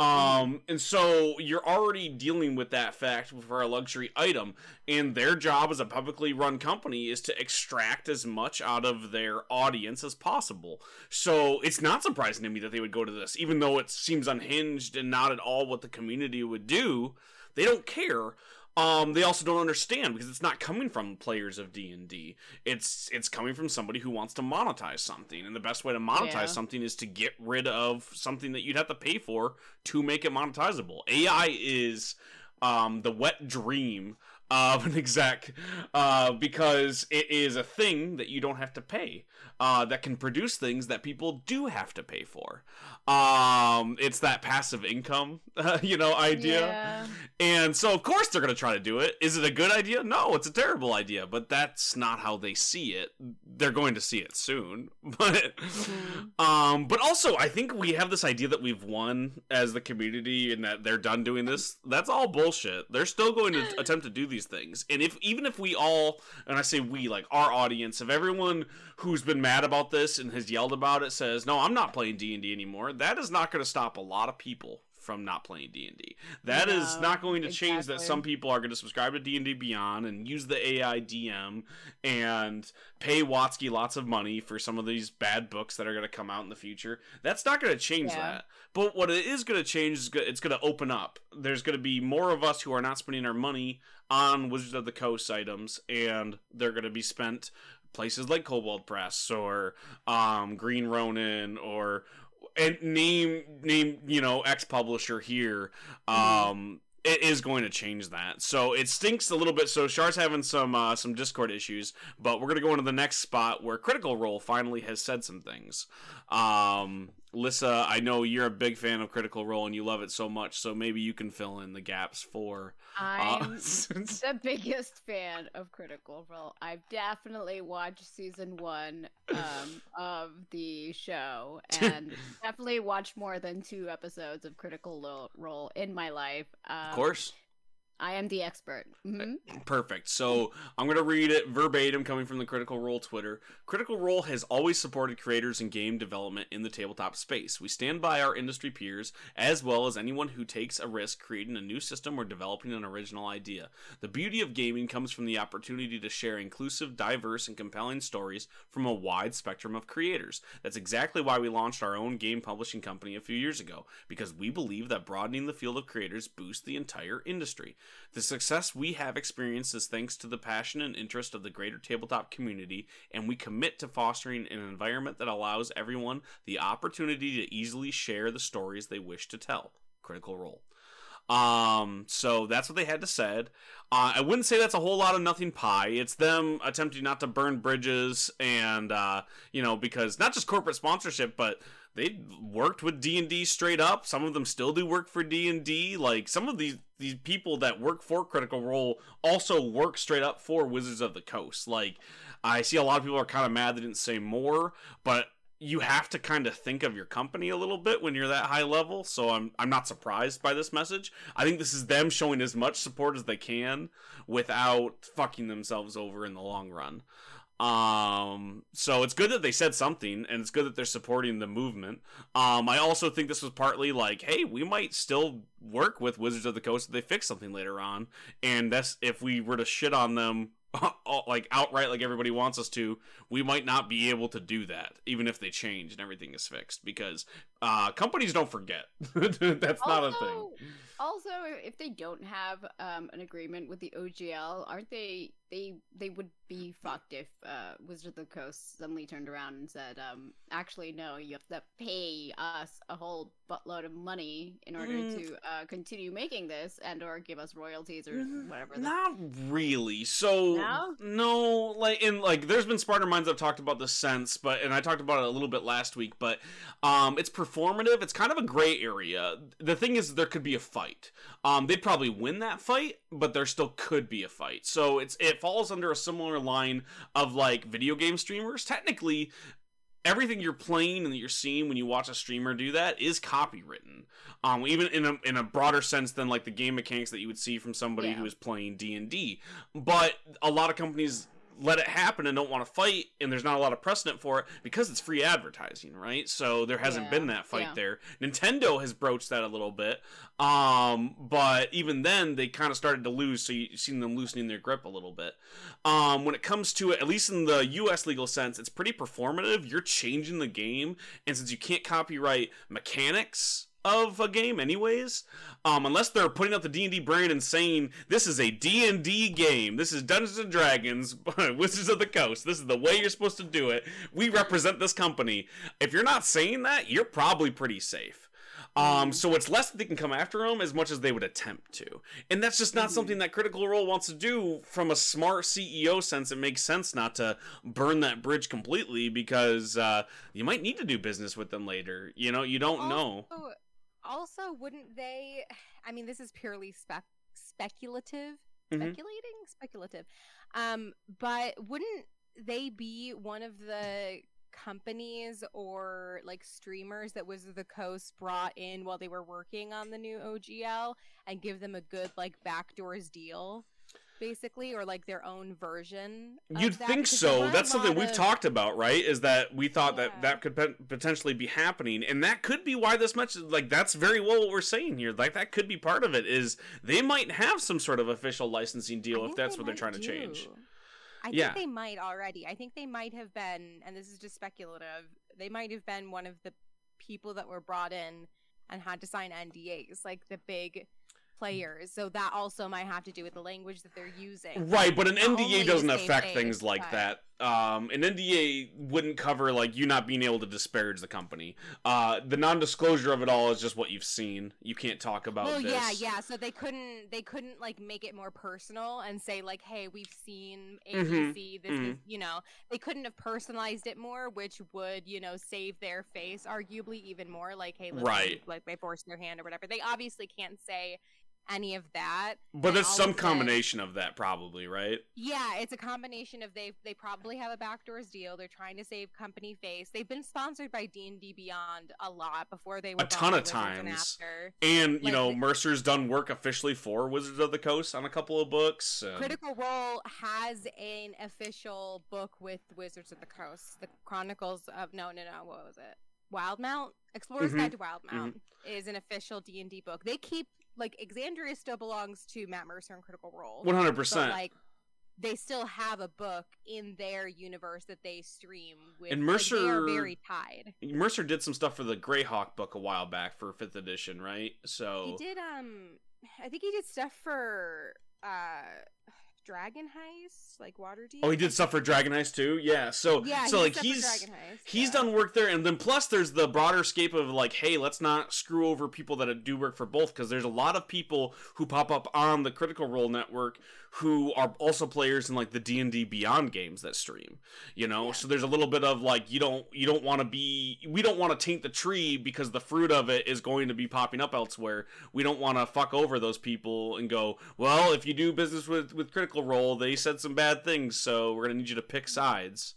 Um, and so you're already dealing with that fact for a luxury item, and their job as a publicly run company is to extract as much out of their audience as possible. So it's not surprising to me that they would go to this, even though it seems unhinged and not at all what the community would do. They don't care. Um, they also don't understand because it's not coming from players of D and D. It's it's coming from somebody who wants to monetize something, and the best way to monetize Yeah. something is to get rid of something that you'd have to pay for to make it monetizable. AI is um, the wet dream of an exec uh, because it is a thing that you don't have to pay uh, that can produce things that people do have to pay for. Um, it's that passive income, you know, idea. Yeah. And so, of course, they're going to try to do it. Is it a good idea? No, it's a terrible idea, but that's not how they see it. They're going to see it soon. But, Mhm. um, but also, I think we have this idea that we've won as the community and that they're done doing this. That's all bullshit. They're still going to attempt to do these these things. And if even if we all, and I say we, like our audience, if everyone who's been mad about this and has yelled about it says, "No, I'm not playing D and D anymore," that is not going to stop a lot of people from not playing D&D. That is No, not going to change that some people are going to subscribe to D&D Beyond and use the AI DM and pay WotC lots of money for some of these bad books that are going to come out in the future. That's not going to change Yeah. that. But what it is going to change is it's going to open up. There's going to be more of us who are not spending our money on Wizards of the Coast items and they're going to be spent places like Kobold Press or um, Green Ronin or and name name you know ex publisher here um it is going to change that. So it stinks a little bit. So Char's having some uh, some discord issues but we're gonna go into the next spot where critical role finally has said some things. Um Lissa, I know you're a big fan of Critical Role and you love it so much, so maybe you can fill in the gaps for. Uh, I'm the biggest fan of Critical Role. I've definitely watched season one um, of the show, and definitely watched more than two episodes of Critical Role in my life. Um, of course. I am the expert. hmm Perfect. So I'm going to read it verbatim coming from the Critical Role Twitter. Critical Role has always supported creators and game development in the tabletop space. We stand by our industry peers as well as anyone who takes a risk creating a new system or developing an original idea. The beauty of gaming comes from the opportunity to share inclusive, diverse, and compelling stories from a wide spectrum of creators. That's exactly why we launched our own game publishing company a few years ago, because we believe that broadening the field of creators boosts the entire industry. The success we have experienced is thanks to the passion and interest of the greater tabletop community, and we commit to fostering an environment that allows everyone the opportunity to easily share the stories they wish to tell. Critical Role. Um, so that's what they had to said. Uh, I wouldn't say that's a whole lot of nothing pie. It's them attempting not to burn bridges, and uh, you know, because not just corporate sponsorship, but they worked with D and D straight up. Some of them still do work for D and D. Like some of these these people that work for Critical Role also work straight up for Wizards of the Coast. Like I see a lot of people are kind of mad they didn't say more, but you have to kind of think of your company a little bit when you're that high level. So I'm I'm not surprised by this message. I think this is them showing as much support as they can without fucking themselves over in the long run. Um, so it's good that they said something, and it's good that they're supporting the movement. Um, I also think this was partly like, hey, we might still work with Wizards of the Coast if they fix something later on, and that's if we were to shit on them like outright like everybody wants us to we might not be able to do that even if they change and everything is fixed. Because uh companies don't forget. That's not a thing Also- if they don't have um, an agreement with the OGL, aren't they? They they would be fucked if uh, Wizard of the Coast suddenly turned around and said, um, "Actually, no, you have to pay us a whole buttload of money in order Mm. to uh, continue making this, and or give us royalties or whatever." the- Not really. So No? no, like in like there's been Smarter Minds I've talked about this since, but and I talked about it a little bit last week, but um it's performative. It's kind of a gray area. The thing is there could be a fight. Um they'd probably win that fight, but there still could be a fight. So it's it falls under a similar line of like video game streamers. Technically everything you're playing and that you're seeing when you watch a streamer do that is copywritten. Um, even in a in a broader sense than like the game mechanics that you would see from somebody Yeah. who is playing D and D. But a lot of companies let it happen and don't want to fight, and there's not a lot of precedent for it because it's free advertising, right? So there hasn't Yeah, been that fight yeah. there. Nintendo has broached that a little bit, um, but even then they kind of started to lose. So you've seen them loosening their grip a little bit. Um, when it comes to it, at least in the U.S. legal sense, it's pretty performative. You're changing the game, and since you can't copyright mechanics of a game anyways. Um unless they're putting out the d&d brand and saying this is a d&d game. This is dungeons and dragons wizards of the coast. This is the way you're supposed to do it. We represent this company. If you're not saying that you're probably pretty safe. Um, so it's less that they can come after them as much as they would attempt to, and that's just not something that Critical Role wants to do. From a smart CEO sense, it makes sense not to burn that bridge completely because uh, you might need to do business with them later. You know, you don't know. Also, wouldn't they? I mean, this is purely spec speculative, Mhm. speculating, speculative. Um, but wouldn't they be one of the companies or like streamers that Wizard of the Coast brought in while they were working on the new OGL and give them a good like backdoors deal? Basically, or like their own version. You'd that, think so. That's something we've of- talked about, right? Is that we thought that Yeah. that could pe- potentially be happening, and that could be why this much. Like that's very well what we're saying here. Like that could be part of it. Is they might have some sort of official licensing deal if that's they what they're trying to change. do. I Yeah. think they might already. I think they might have been, and this is just speculative. They might have been one of the people that were brought in and had to sign NDAs, like the big players. So that also might have to do with the language that they're using. Right, but an Not NDA doesn't affect things like but- that. Um, an NDA wouldn't cover like you not being able to disparage the company. Uh, the non-disclosure of it all is just what you've seen. You can't talk about well, this. yeah, yeah. So they couldn't, they couldn't like make it more personal and say like, "Hey, we've seen Mhm, This is, mhm. you know." They couldn't have personalized it more, which would, you know, save their face arguably even more. Like, "Hey, listen, Right. like they forced their hand or whatever." They obviously can't say any of that. But And it's some combination of that, probably, right? Yeah, it's a combination of they they probably have a backdoors deal. They're trying to save company face. They've been sponsored by D and D Beyond a lot before they were A ton of and times. after. And you know, Mercer's done work officially for Wizards of the Coast on a couple of books. and- Critical Role has an official book with Wizards of the Coast. The Chronicles of no, no, no. What was it? Wildemount. Explorer's Mhm, Guide to Wildemount is an official D and D book. They keep like Exandria still belongs to Matt Mercer and Critical Role, One hundred percent. like they still have a book in their universe that they stream with. And like, they are very tied. Mercer did some stuff for the Greyhawk book a while back for fifth edition, right? So He did um, I think he did stuff for uh, Dragon Heist, like Waterdeep. Oh, he did stuff for Dragon Heist too. Yeah. So Yeah, so he like he's Heist, he's yeah. done work there, and then plus there's the broader scape of like, hey, let's not screw over people that do work for both, because there's a lot of people who pop up on the Critical Role network who are also players in like the D and D Beyond games that stream. You know, Yeah. so there's a little bit of like you don't you don't want to be we don't want to taint the tree because the fruit of it is going to be popping up elsewhere. We don't want to fuck over those people and go, well, if you do business with with Critical Role, they said some bad things, so we're gonna need you to pick sides.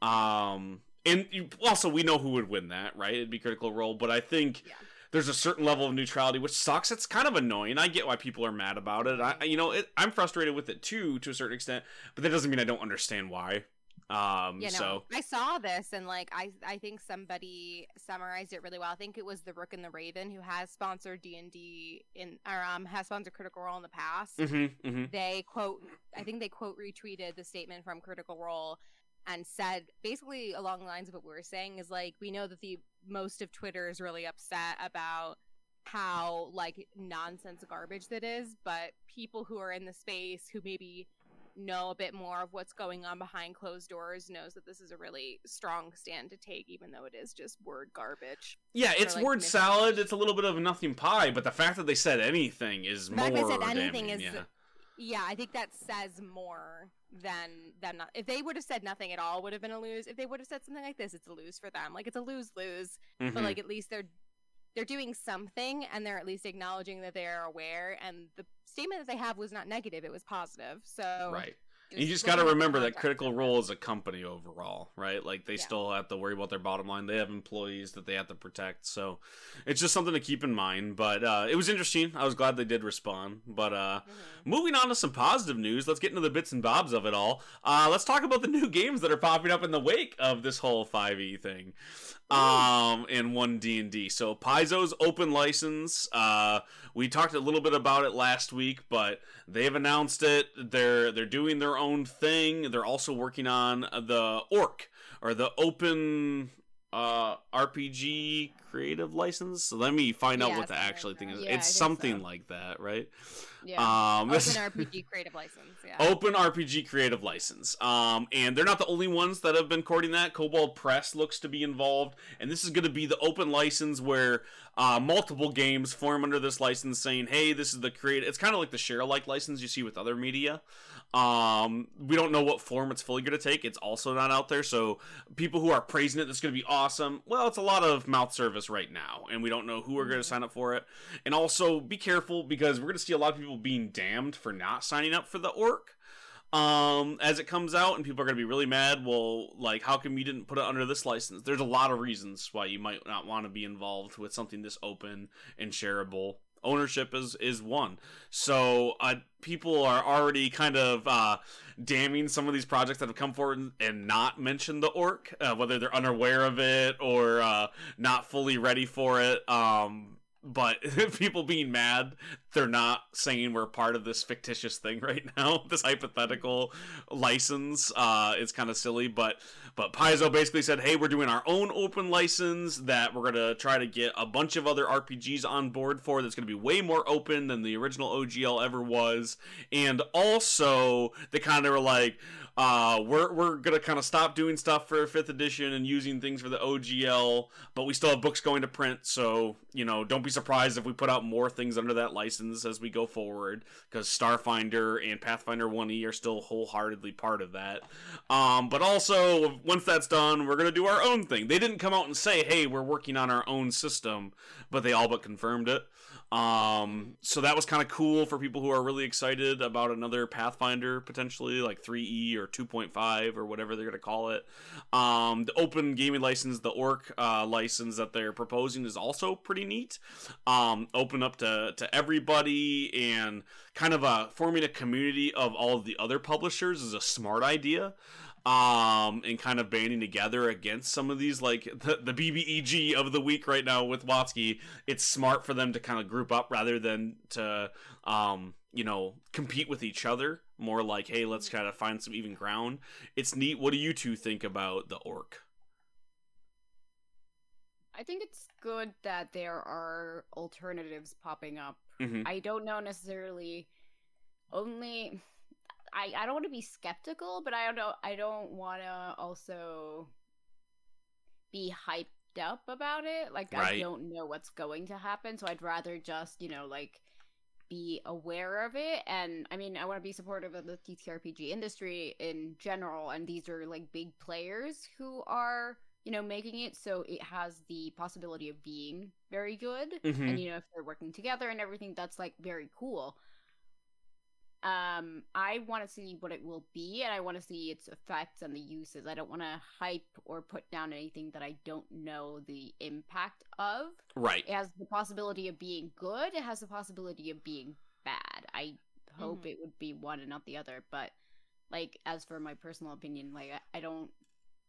Um, and you, also we know who would win that, right? It'd be Critical Role, but I think Yeah. There's a certain level of neutrality which sucks. It's kind of annoying. I get why people are mad about it. I, you know, it, I'm frustrated with it too to a certain extent, but that doesn't mean I don't understand why. Um, You know, so I saw this and like I I think somebody summarized it really well. I think it was the Rook and the Raven who has sponsored D and D in or um has sponsored Critical Role in the past. hmm hmm They quote I think they quote retweeted the statement from Critical Role and said basically along the lines of what we were saying is like we know that the most of Twitter is really upset about how like nonsense garbage that is, but people who are in the space who maybe know a bit more of what's going on behind closed doors knows that this is a really strong stand to take even though it is just word garbage. yeah, it's like, word mis- salad. It's a little bit of nothing pie, but the fact that they said anything is The more. fact they said anything damning, is- yeah. Yeah, I think that says more than them not. If they would have said nothing at all, would have been a lose. If they would have said something like this, it's a lose for them. Like it's a lose lose. Mhm. But like at least they're they're doing something, and they're at least acknowledging that they are aware. And the statement that they have was not negative; it was positive. So right. You just got to remember that Critical. Role is a company overall, right? Like they Yeah. still have to worry about their bottom line. They have employees that they have to protect, so it's just something to keep in mind. But uh, it was interesting. I was glad they did respond. But uh, Mhm. moving on to some positive news, let's get into the bits and bobs of it all. Uh, let's talk about the new games that are popping up in the wake of this whole 5e thing. Um, and one D and D. So Paizo's open license. Uh, we talked a little bit about it last week, but they've announced it. They're they're doing their own thing. They're also working on the Orc or the open uh RPG creative license. So let me find out Yeah, what the actual thing is. Yeah, it's something so. like that, right? Yeah. Um, Open RPG creative license. Yeah. Open RPG creative license. Um, and they're not the only ones that have been courting that. Kobold Press looks to be involved, and this is going to be the open license where uh, multiple games form under this license, saying, "Hey, this is the create." It's kind of like the share alike license you see with other media. Um, we don't know what form it's fully going to take. It's also not out there, so people who are praising it, "This is going to be awesome." Well, it's a lot of mouth service right now, and we don't know who are going to sign up for it. And also, be careful because we're going to see a lot of people being damned for not signing up for the orc um as it comes out and people are going to be really mad well like how come you didn't put it under this license there's a lot of reasons why you might not want to be involved with something this open and shareable ownership is is one. So uh, people are already kind of uh, damning some of these projects that have come forward and, and not mentioned the orc, uh, whether they're unaware of it or uh, not fully ready for it. Um, but people being mad they're not saying we're part of this fictitious thing right now. This hypothetical license uh it's kind of silly but but paizo basically said hey we're doing our own open license that we're gonna try to get a bunch of other rpgs on board for that's gonna be way more open than the original ogl ever was. And also they kind of were like uh, we're we're gonna kind of stop doing stuff for fifth edition and using things for the OGL, but we still have books going to print. So you know, don't be surprised if we put out more things under that license as we go forward, because Starfinder and Pathfinder One E are still wholeheartedly part of that. Um, but also, once that's done, we're gonna do our own thing. They didn't come out and say, "Hey, we're working on our own system," but they all but confirmed it. Um, so that was kind of cool for people who are really excited about another Pathfinder potentially, like 3E or 2.5 or whatever they're going to call it. Um, the open gaming license, the Orc uh, license that they're proposing is also pretty neat. Um, open up to, to everybody and kind of a forming a community of all of the other publishers is a smart idea um and kind of banding together against some of these like the, the bbeg of the week right now with WotC. It's smart for them to kind of group up rather than to um you know compete with each other. More like hey let's kind of find some even ground. It's neat. What do you two think about the orc? I think it's good that there are alternatives popping up. Mhm. I don't know necessarily only I I don't want to be skeptical, but I don't know I don't want to also be hyped up about it. Like I don't know what's going to happen, so I'd rather just, you know, like be aware of it and I mean, I want to be supportive of the TTRPG industry in general and these are like big players who are, you know, making it so it has the possibility of being very good Mhm. and you know if they're working together and everything that's like very cool um i want to see what it will be and i want to see its effects and the uses. I don't want to hype or put down anything that i don't know the impact of. Right. It has the possibility of being good it has the possibility of being bad. I hope Mhm. it would be one and not the other but like as for my personal opinion like i, I don't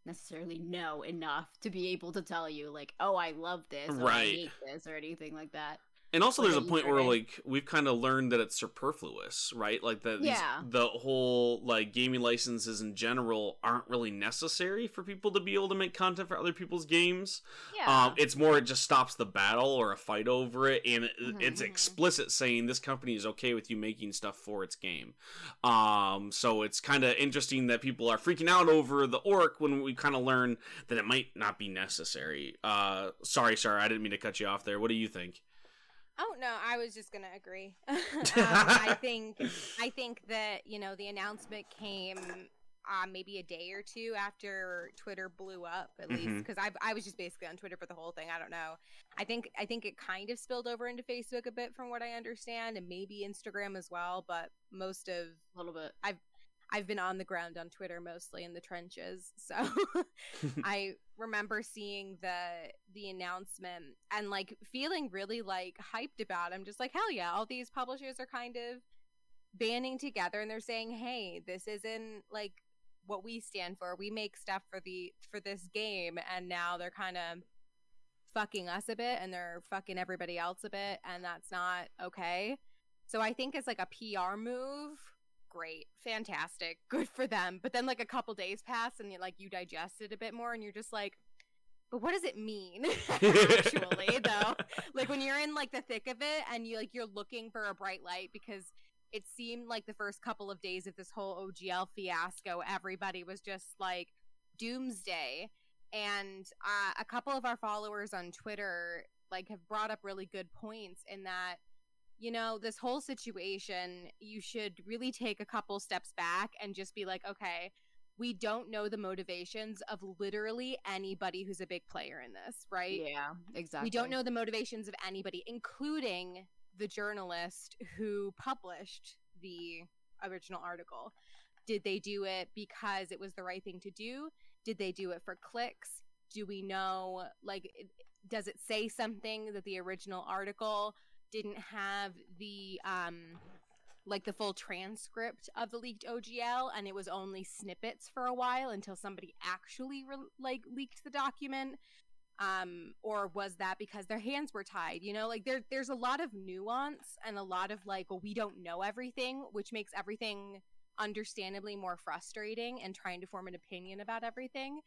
necessarily know enough to be able to tell you like oh i love this or i Right. hate this or anything like that and also there's a point where like we've kind of learned that it's superfluous right? Like that these- Yeah. the whole like gaming licenses in general aren't really necessary for people to be able to make content for other people's games. Yeah. Um it's more it just stops the battle or a fight over it and it, Mhm, it's mhm. explicit saying this company is okay with you making stuff for its game. Um so it's kind of interesting that people are freaking out over the orc when we kind of learn that it might not be necessary. Uh sorry sorry i didn't mean to cut you off there. What do you think Oh no, I was just gonna agree. um, I think I think that you know the announcement came uh, maybe a day or two after Twitter blew up, at least Mhm. because I I was just basically on Twitter for the whole thing. I don't know. I think I think it kind of spilled over into Facebook a bit, from what I understand, and maybe Instagram as well. But most of a little bit I've been on the ground on Twitter mostly in the trenches, so I remember seeing the the announcement and like feeling really like hyped about. it. I'm just like, hell yeah! All these publishers are kind of banding together and they're saying, hey, this isn't like what we stand for. We make stuff for the for this game, and now they're kind of fucking us a bit and they're fucking everybody else a bit, and that's not okay. So I think it's like a PR move. Great, fantastic, good for them. But then like a couple days pass and you like you digest it a bit more, and you're just like, but what does it mean actually though? Like when you're in like the thick of it and you like you're looking for a bright light because it seemed like the first couple of days of this whole OGL fiasco, everybody was just like doomsday. And uh, a couple of our followers on Twitter like have brought up really good points in that you know this whole situation you should really take a couple steps back and just be like okay we don't know the motivations of literally anybody who's a big player in this right yeah exactly we don't know the motivations of anybody, including the journalist who published the original article. Did they do it because it was the right thing to do? Did they do it for clicks? Do we know, like, does it say something that the original article didn't have the um like the full transcript of the leaked OGL and it was only snippets for a while until somebody actually re- like leaked the document. Um or was that because their hands were tied you know? Like there there's a lot of nuance and a lot of like well we don't know everything which makes everything understandably more frustrating and trying to form an opinion about everything.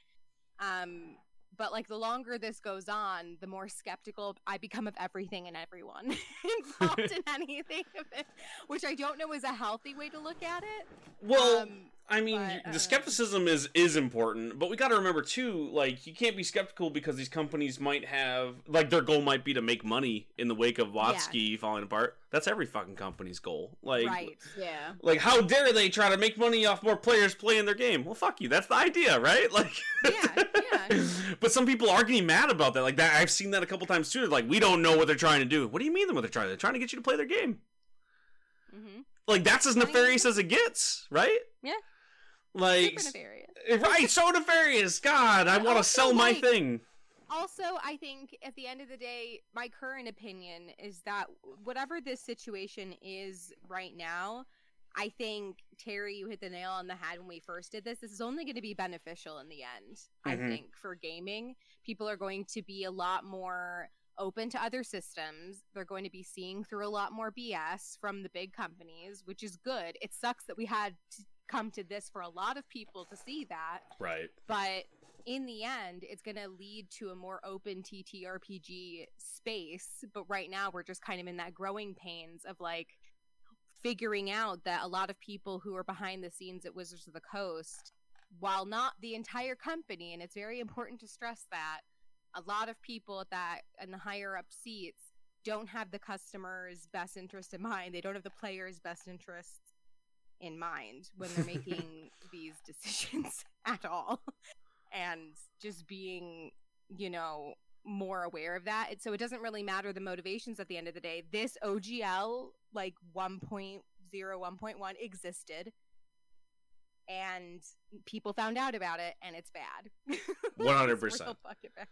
Um but like the longer this goes on the more skeptical i become of everything and everyone involved in anything of it which i don't know is a healthy way to look at it Well, um, I mean, but, uh, the skepticism is is important, but we got to remember too, like you can't be skeptical because these companies might have like their goal might be to make money in the wake of WotC falling apart. That's every fucking company's goal. Like, right Yeah. like how dare they try to make money off more players playing their game? Well, fuck you. That's the idea, right? Like, Yeah, yeah. but some people are getting mad about that. Like that, I've seen that a couple times too. Like, we don't know what they're trying to do. What do you mean what they're trying? They're trying to get you to play their game. hmm Like that's as nefarious as it gets, right? Yeah. Like, super nefarious right? So nefarious. God, I want to sell my like- thing. also i think at the end of the day my current opinion is that whatever this situation is right now i think terry you hit the nail on the head when we first did this. This is only going to be beneficial in the end i Mhm. think for gaming. People are going to be a lot more open to other systems. They're going to be seeing through a lot more bs from the big companies which is good. It sucks that we had to come to this for a lot of people to see that. Right. but in the end it's going to lead to a more open ttrpg space. But right now we're just kind of in that growing pains of like figuring out that a lot of people who are behind the scenes at wizards of the coast while not the entire company and it's very important to stress that a lot of people at that in the higher up seats don't have the customer's best interest in mind. They don't have the player's best interests in mind when they're making these decisions at all. And just being you know more aware of that It- so it doesn't really matter the motivations at the end of the day this ogl like 1.0 1.1 existed and people found out about it and it's bad 100%. It's real fucking bad.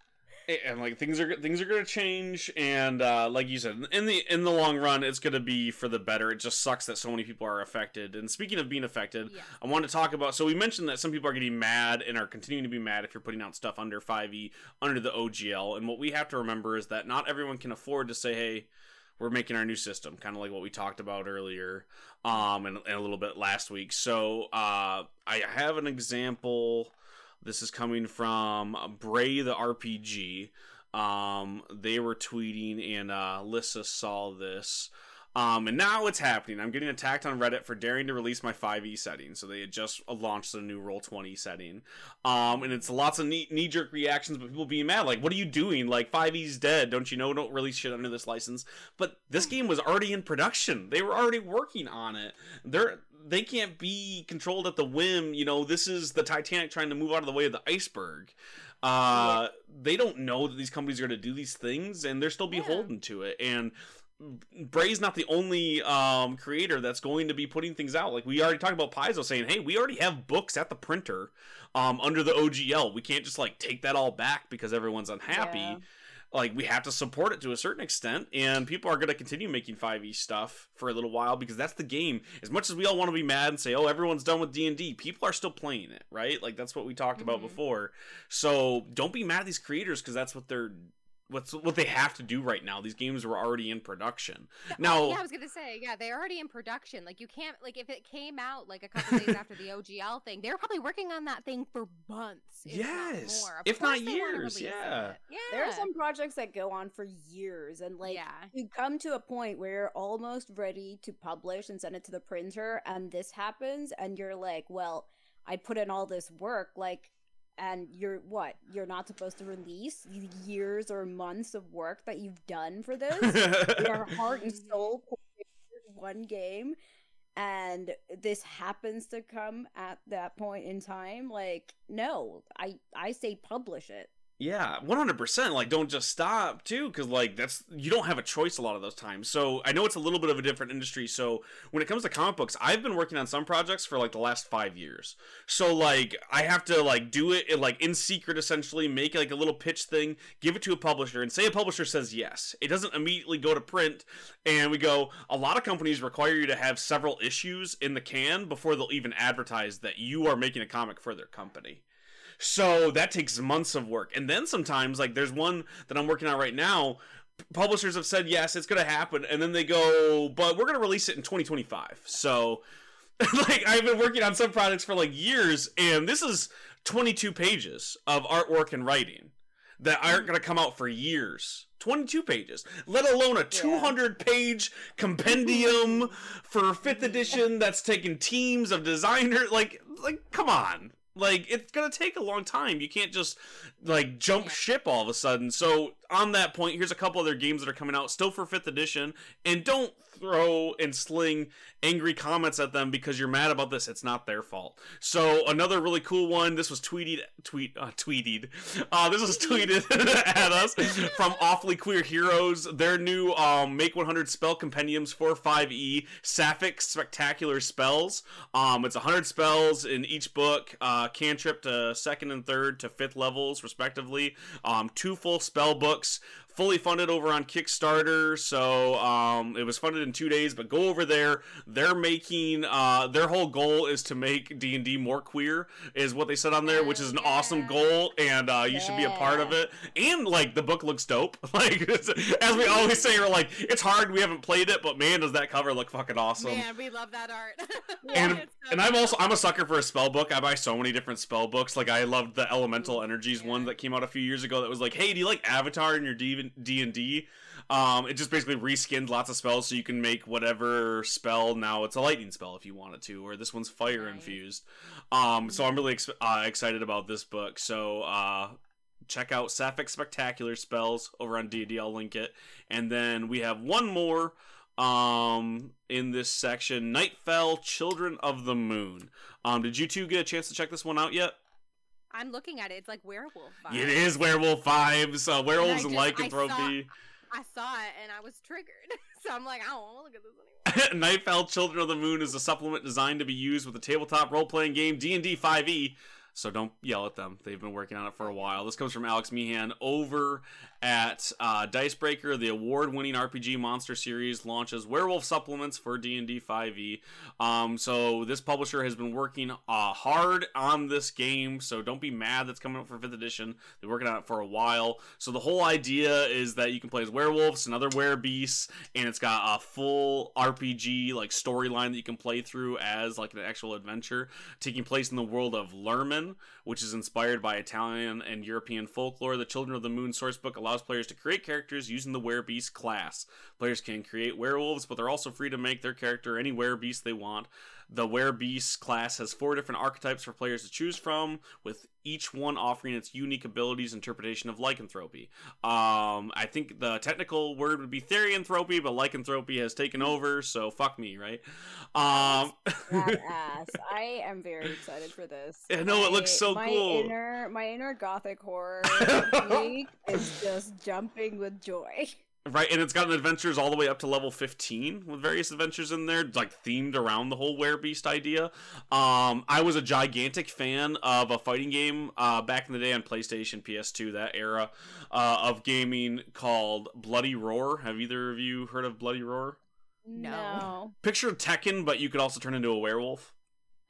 And like things are things are gonna change and uh like you said in the in the long run it's gonna be for the better. It just sucks that so many people are affected. And speaking of being affected yeah. I want to talk about so we mentioned that some people are getting mad and are continuing to be mad if you're putting out stuff under 5e under the ogl and what we have to remember is that not everyone can afford to say hey we're making our new system kind of like what we talked about earlier um and, and a little bit last week. So uh i have an example this is coming from Braythe RPG. Um, they were tweeting, and uh, Lissa saw this. Um, and now it's happening. I'm getting attacked on Reddit for daring to release my 5e setting. So they had just launched a new Roll20 setting. Um, and it's lots of knee jerk reactions, but people being mad. Like, what are you doing? Like, 5e's dead. Don't you know? Don't release shit under this license. But this game was already in production. They were already working on it. They're they can't be controlled at the whim. You know, this is the Titanic trying to move out of the way of the iceberg. Uh, They don't know that these companies are going to do these things, and they're still Yeah. beholden to it. And Bray's not the only um, creator that's going to be putting things out. Like we already talked about Paizo saying, "Hey, we already have books at the printer um, under the OGL. We can't just like take that all back because everyone's unhappy." Yeah. Like we have to support it to a certain extent and people are going to continue making 5e stuff for a little while because that's the game. As much as we all want to be mad and say oh everyone's done with d&d people are still playing it right? Like that's what we talked about Mhm. before. So don't be mad at these creators because that's what they're what's what they have to do right now these games were already in production now yeah, I was gonna say, yeah, they're already in production. Like you can't like if it came out like a couple days after the OGL thing, they were probably working on that thing for months, if Yes, not more. If not course they wanna years, yeah. it. yeah. There are some projects that go on for years, and like yeah, you come to a point where you're almost ready to publish and send it to the printer, and this happens, and you're like, "Well, I put in all this work, like." And you're what? You're not supposed to release years or months of work that you've done for this. your heart and soul one game and this happens to come at that point in time like no i i say publish it Yeah, one hundred percent. Like, don't just stop too, because like that's you don't have a choice a lot of those times. So I know it's a little bit of a different industry. So when it comes to comic books, I've been working on some projects for like the last five years. So like I have to like do it like in secret, essentially, make like a little pitch thing, give it to a publisher, and say a publisher says yes. It doesn't immediately go to print, and we go. A lot of companies require you to have several issues in the can before they'll even advertise that you are making a comic for their company. So that takes months of work. And then sometimes, like, there's one that I'm working on right now. Publishers have said, yes, it's going to happen. And then they go, but we're going to release it in 2025. So, like, I've been working on some projects for like years, and this is 22 pages of artwork and writing that aren't mm. going to come out for years. 22 pages, let alone a 200 page compendium mm-hmm. for 5th edition that's taken teams of designers. Like, like, come on like it's gonna take a long time. You can't just like jump ship all of a sudden. So on that point here's a couple other games that are coming out still for fifth edition and don't throw and sling angry comments at them because you're mad about this. It's not their fault. So another really cool one this was tweeted tweet uh, tweeted. Uh, this was tweeted. at us from awfully queer heroes their new um, make 100 spell compendiums for 5e sapphic spectacular spells. Um, it's 100 spells in each book uh, cantrip to second and third to fifth levels respectively. Um, two full spell books books fully funded over on Kickstarter. So um, it was funded in two days. But go over there. They're making uh, their whole goal is to make D and D more queer, is what they said on there, which is an Yeah. awesome goal, and uh, you should be a part of it. And like the book looks dope. Like as we always say, we're like it's hard. We haven't played it, but man, does that cover look fucking awesome. Man, we love that art. And, so and I'm also I'm a sucker for a spell book. I buy so many different spell books. Like I loved the Elemental Energies one that came out a few years ago. That was like, hey, do you like Avatar in your D and D? Um, it just basically reskinned lots of spells so you can make whatever spell. Now it's a lightning spell if you wanted to, or this one's fire Nice. infused. Um, so I'm really ex- uh, excited about this book. So uh, check out Sapphic Spectacular Spells over on D&D. I'll link it. And then we have one more um in this section nightfell children of the moon um did you two get a chance to check this one out yet I'm looking at it. It's like werewolf. Vibes. it is werewolf vibes uh, werewolves and, I just- I lycanthropy I saw it and I was triggered, so I'm like, I don't want to look at this anymore. nightfell children of the moon is a supplement designed to be used with the tabletop role-playing game d&d 5e so don't yell at them they've been working on it for a while this comes from alex meehan over at uh, dicebreaker the award-winning rpg monster series launches werewolf supplements for d&d 5e um, so this publisher has been working uh, hard on this game so don't be mad that's coming out for 5th edition. They're working on it for a while. So the whole idea is that you can play as werewolves and other werebeasts and it's got a full rpg like storyline that you can play through as like an actual adventure taking place in the world of lerman which is inspired by italian and european folklore. The children of the moon sourcebook allows players to create characters using the werebeast class. Players can create werewolves but they're also free to make their character any werebeast they want the werebeast class has four different archetypes for players to choose from with each one offering its unique abilities interpretation of lycanthropy um, I think the technical word would be therianthropy, but lycanthropy has taken over, so fuck me, right? Um, Badass. I am very excited for this. I know, it looks My- so my cool. Inner, my inner gothic horror is just jumping with joy. Right, and it's gotten adventures all the way up to level 15 with various adventures in there, like themed around the whole werebeast idea. Um, I was a gigantic fan of a fighting game uh, back in the day on PlayStation, PS2, that era uh, of gaming called Bloody Roar. Have either of you heard of Bloody Roar? No. Picture Tekken, but you could also turn into a werewolf.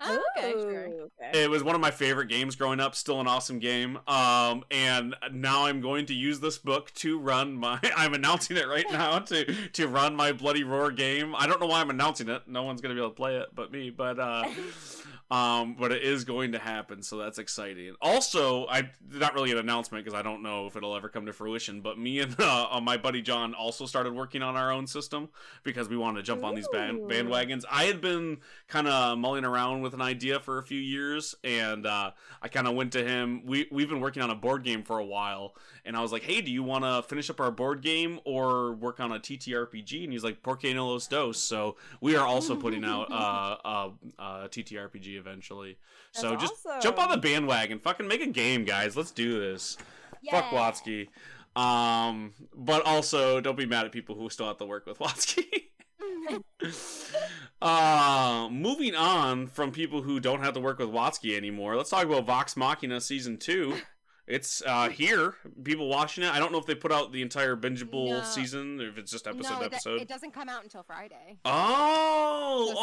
Oh, okay, sure. Okay. It was one of my favorite games growing up. Still an awesome game. Um, and now I'm going to use this book to run my. I'm announcing it right now to to run my Bloody Roar game. I don't know why I'm announcing it. No one's gonna be able to play it but me. But uh, um, but it is going to happen, so that's exciting. Also, I not really an announcement because I don't know if it'll ever come to fruition. But me and uh, my buddy John also started working on our own system because we wanted to jump on these band- Ooh. bandwagons. I had been kind of mulling around with an idea for a few years, and uh, I kind of went to him. We we've been working on a board game for a while, and I was like, "Hey, do you want to finish up our board game or work on a TTRPG?" And he's like, "Por qué no los dos?" So we are also putting out uh, uh, uh, TTRPG eventually. so That's just jump on the bandwagon, fucking make a game, guys. Let's do this. Fuck WotC. Um, but also don't be mad at people who still have to work with WotC. uh, moving on from people who don't have to work with WotC anymore, let's talk about Vox Machina season two. It's uh here. People watching it. I don't know if they put out the entire bingeable No. season or if it's just episode no, to it, do- episode. it doesn't come out until Friday. Oh, out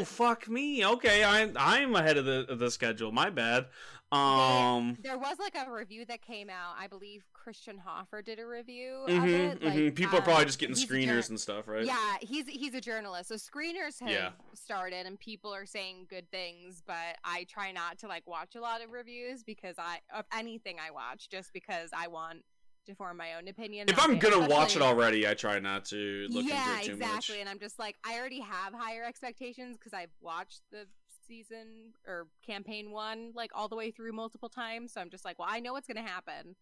oh, fuck me. Okay, I'm I'm ahead of the of the schedule. My bad. Um, There was like a review that came out. I believe Christian Hoffer did a review of mhm, it. Like, mhm. people are probably um, just getting screeners jour- and stuff, right? Yeah, he's he's a journalist. So screeners have Yeah. started, and people are saying good things. But I try not to like watch a lot of reviews because I of anything I watch, just because I want to form my own opinion. If I'm it, gonna watch it already, I try not to look yeah, into it too exactly. much. Yeah, exactly. And I'm just like, I already have higher expectations because I've watched the season or campaign one like all the way through multiple times. So I'm just like, well, I know what's gonna happen.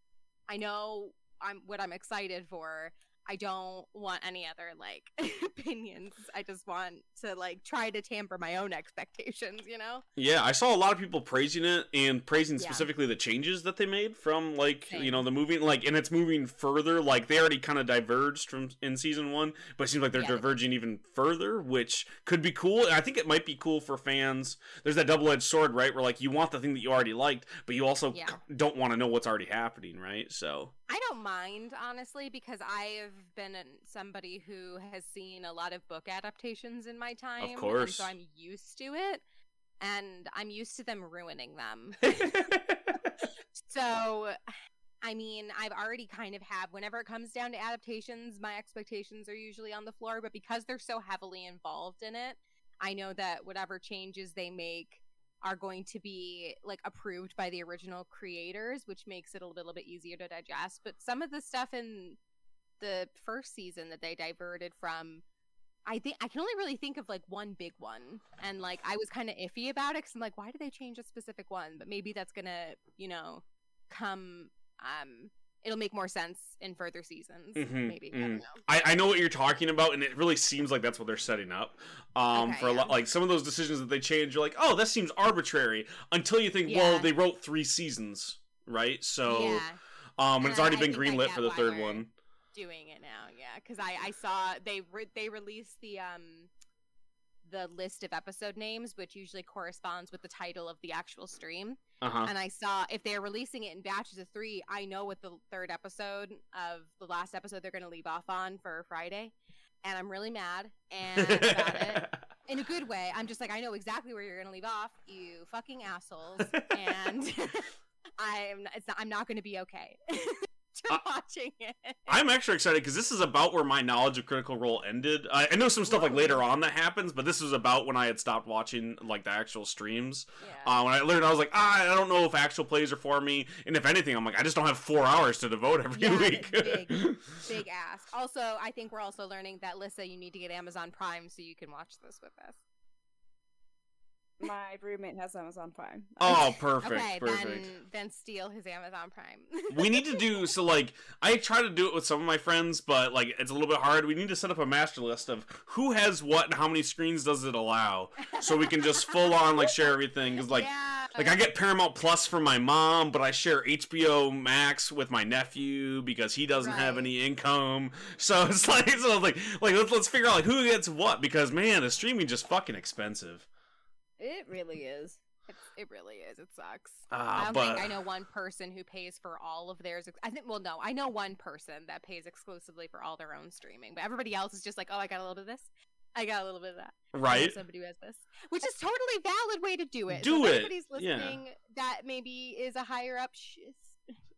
I know I'm what I'm excited for. I don't want any other like opinions. I just want to like try to tamper my own expectations, you know? Yeah, I saw a lot of people praising it and praising Yeah. specifically the changes that they made from like you know the moving like and it's moving further. Like they already kind of diverged from in season one, but it seems like they're Yeah, diverging even further, which could be cool. I think it might be cool for fans. There's that double edged sword, right? Where like you want the thing that you already liked, but you also Yeah. don't want to know what's already happening, right? So I don't mind honestly because I've been somebody who has seen a lot of book adaptations in my time. and course. so I'm used to it, and I'm used to them ruining them. so, I mean, I've already kind of have. Whenever it comes down to adaptations, my expectations are usually on the floor. But because they're so heavily involved in it, I know that whatever changes they make are going to be like approved by the original creators, which makes it a little bit easier to digest. But some of the stuff in the first season that they diverted from, I think I can only really think of like one big one, and like I was kind of iffy about it because I'm like, why did they change a specific one? But maybe that's gonna, you know, come. Um, it'll make more sense in further seasons. Mhm, maybe I mhm. don't know. I, I know what you're talking about, and it really seems like that's what they're setting up. Um, Okay, for a lot, like some of those decisions that they change, you're like, oh, that seems arbitrary. Until you think, well, they wrote three seasons, right? So, yeah. um, and it's already I- I been I greenlit for the third one. doing it now yeah because i i saw they re- they released the um the list of episode names which usually corresponds with the title of the actual stream. Uh huh. and i saw if they're releasing it in batches of three i know what the third episode of the last episode they're going to leave off on for friday. And i'm really mad and about it in a good way. I'm just like i know exactly where you're going to leave off you fucking assholes. And i'm it's not, i'm not going to be okay Uh, watching it I'm actually excited because this is about where my knowledge of Critical Role ended. I, I know some stuff like later on that happens, but this was about when I had stopped watching like the actual streams. yeah Uh, when I learned, I was like, ah, I don't know if actual plays are for me, and if anything, I'm like, I just don't have four hours to devote every Yeah, week. big. big ask. Also, I think we're also learning that Lissa, you need to get Amazon Prime so you can watch this with us. My roommate has Amazon Prime. oh, perfect, okay, perfect. then then steal his Amazon Prime. we need to do so like i try to do it with some of my friends but like it's a little bit hard we need to set up a master list of who has what and how many screens does it allow so we can just full on like share everything because like yeah. like i get paramount plus from my mom but i share hbo max with my nephew because he doesn't have any income so it's like so it's like like let's, let's figure out like who gets what because man the streaming just fucking expensive It really is. It's, it really is. It sucks. Ah, I don't but- think I know one person who pays for all of theirs. I think, well, no, I know one person that pays exclusively for all their own streaming, but everybody else is just like, oh, I got a little bit of this. I got a little bit of that. Right Somebody who has this, which is totally valid way to do it. Do so if it, Anybody's yeah. listening that maybe is a higher up. Sh-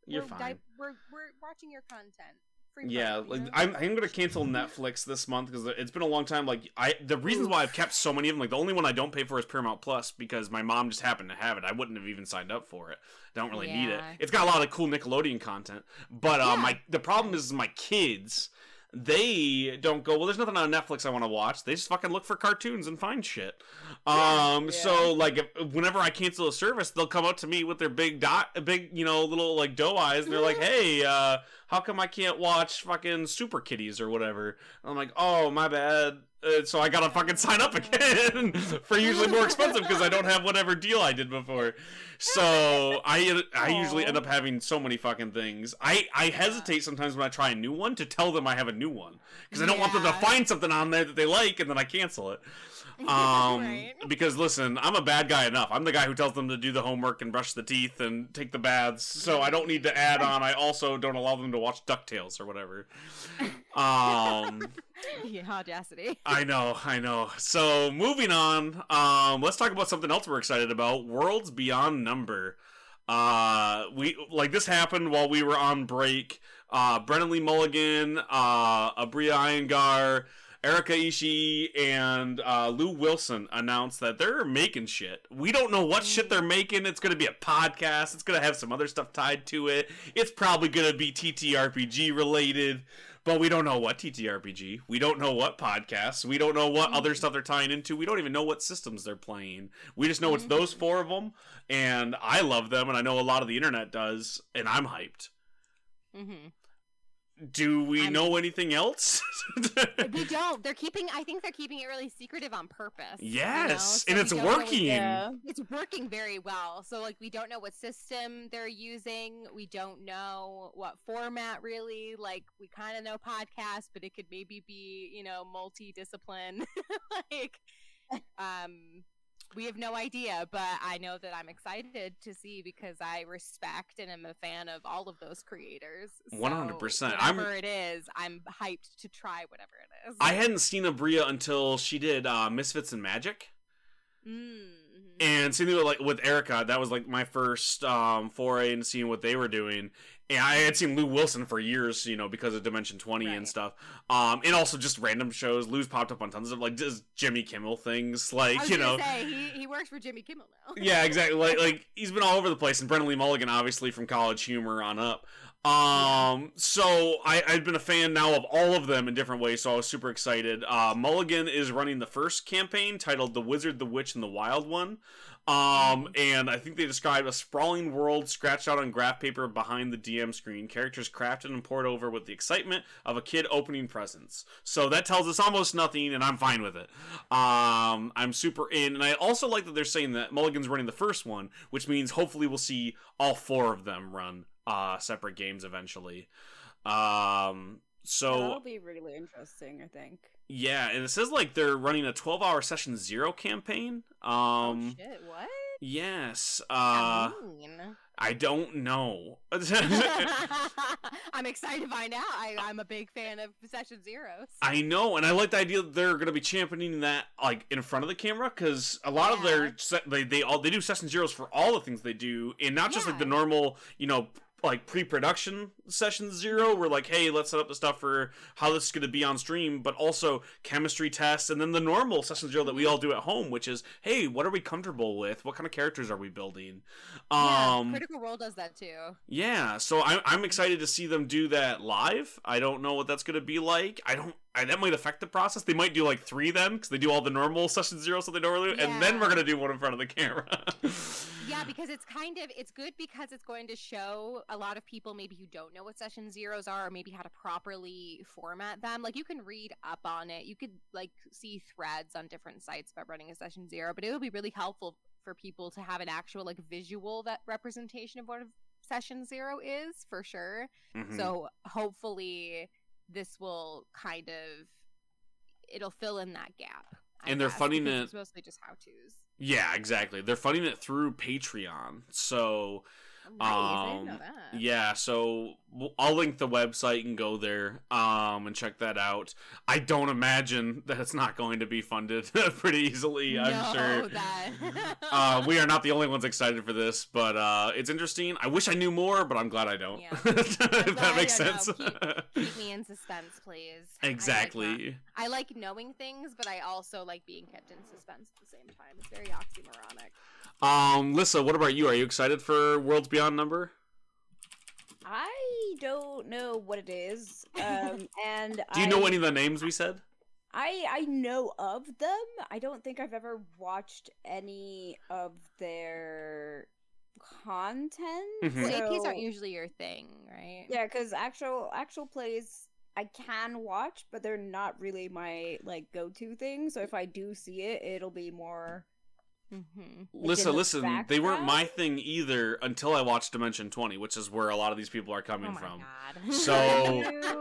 You're we're, fine. we're we're watching your content. Free Yeah, promo, you like know? I'm, I'm gonna cancel Netflix this month because it's been a long time. Like I, the reasons why I've kept so many of them, like the only one I don't pay for is Paramount Plus because my mom just happened to have it. I wouldn't have even signed up for it. Don't really need it. It's got a lot of cool Nickelodeon content, but uh, Yeah. my the problem is my kids. They don't go. Well, there's nothing on Netflix I want to watch. They just fucking look for cartoons and find shit. Um, Yeah. so like, if, whenever I cancel a service, they'll come up to me with their big dot, big you know, little like doe eyes, and they're like, "Hey, uh, how come I can't watch fucking Super Kitties or whatever? And I'm like, oh my bad. Uh, so I gotta fucking sign up again for usually more expensive because I don't have whatever deal I did before. So I I usually end up having so many fucking things. I I hesitate sometimes when I try a new one to tell them I have a new one because I don't want them to find something on there that they like and then I cancel it. Um, Right. because listen, I'm a bad guy enough. I'm the guy who tells them to do the homework and brush the teeth and take the baths. So I don't need to add on. I also don't allow them to watch Ducktales or whatever. Um, Yeah, audacity. I know, I know. So moving on, um, let's talk about something else we're excited about: Worlds Beyond Number. Uh, we like this happened while we were on break. Uh, Brennan Lee Mulligan, uh, Abria Iyengar, Erica Ishii, and uh, Lou Wilson announced that they're making shit. We don't know what shit they're making. It's going to be a podcast. It's going to have some other stuff tied to it. It's probably going to be TTRPG related, but we don't know what TTRPG. We don't know what podcasts. We don't know what other stuff they're tying into. We don't even know what systems they're playing. We just know it's those four of them, and I love them, and I know a lot of the internet does, and I'm hyped. hmm Do we I'm- know anything else? We don't. They're keeping. I think they're keeping it really secretive on purpose. you know? yes, So and it's don't working. Yeah. It's working very well. So like we don't know what system they're using. We don't know what format really. Like we kind of know podcast, but it could maybe be, you know, multi-discipline. like um we have no idea, but I know that I'm excited to see because I respect and am a fan of all of those creators. 100%. I'm- Whatever it is, I'm hyped to try whatever it is. I hadn't seen Abria until she did uh, Misfits and Magic. Mm, And same thing with, like with Erica, that was like my first um, foray into seeing what they were doing. And I had seen Lou Wilson for years, you know, because of Dimension Twenty and stuff. Um, and also just random shows. Lou's popped up on tons of like just Jimmy Kimmel things, like you know. say he, he works for Jimmy Kimmel now. yeah, exactly. Like like he's been all over the place, and Brennan Lee Mulligan, obviously from College Humor on up. Um, so I I've been a fan now of all of them in different ways, so I was super excited. Uh, Mulligan is running the first campaign titled "The Wizard, the Witch, and the Wild One." Um, and I think they describe a sprawling world scratched out on graph paper behind the DM screen, characters crafted and poured over with the excitement of a kid opening presents. So that tells us almost nothing, and I'm fine with it. Um, I'm super in, and I also like that they're saying that Mulligan's running the first one, which means hopefully we'll see all four of them run uh, separate games eventually. Um, so That'll be really interesting, I think. yeah, and it says like they're running a 12 hour session zero campaign. Um, oh shit! What? yes. Uh, does mean? I don't know. I'm excited to find out. I, I'm a big fan of Session Zeros. I know, and I like the idea that they're going to be championing that like in front of the camera because a lot of their they they all they do session zeros for all the things they do, and not just like the normal you know like pre-production session zero where like hey let's set up the stuff for how this is going to be on stream but also chemistry tests and then the normal session zero that we all do at home which is hey what are we comfortable with what kind of characters are we building yeah, um Critical Role does that too. yeah, so I'm I'm excited to see them do that live. I don't know what that's going to be like. I don't. That might affect the process. They might do like three then, because they do all the normal session zero, so they don't really, and then we're gonna do one in front of the camera. Yeah, because it's kind of it's good because it's going to show a lot of people maybe who don't know what session zeros are or maybe how to properly format them. Like you can read up on it. You could like see threads on different sites about running a session zero, but it would be really helpful for people to have an actual like visual that representation of what a session zero is for sure. Mhm. So hopefully this will kind of it'll fill in that gap. I And they're funding it- It's mostly just how tos. yeah, exactly. They're funding it through Patreon, so Nice, I didn't know Um, that. Yeah, so I'll link the website. Can go there um, and check that out. I don't imagine that it's not going to be funded pretty easily. I'm sure. That... uh, we are not the only ones excited for this, but uh, it's interesting. I wish I knew more, but I'm glad I don't. Yeah. if that makes sense. Keep me in suspense, please. I like exactly. I like knowing things, but I also like being kept in suspense at the same time. It's very oxymoronic. Um, Lissa, what about you? Are you excited for Worlds Beyond Number? I don't know what it is. Um, and Do you know any of the names we said? I I know of them. I don't think I've ever watched any of their content. Mhm. Well, APs aren't usually your thing, right? Yeah, because actual actual plays I can watch, but they're not really my like go to thing. So if I do see it, it'll be more. Mm-hmm. listen, in the listen. They weren't my thing either until I watched Dimension Twenty, which is where a lot of these people are coming oh my from. god. So- Are you,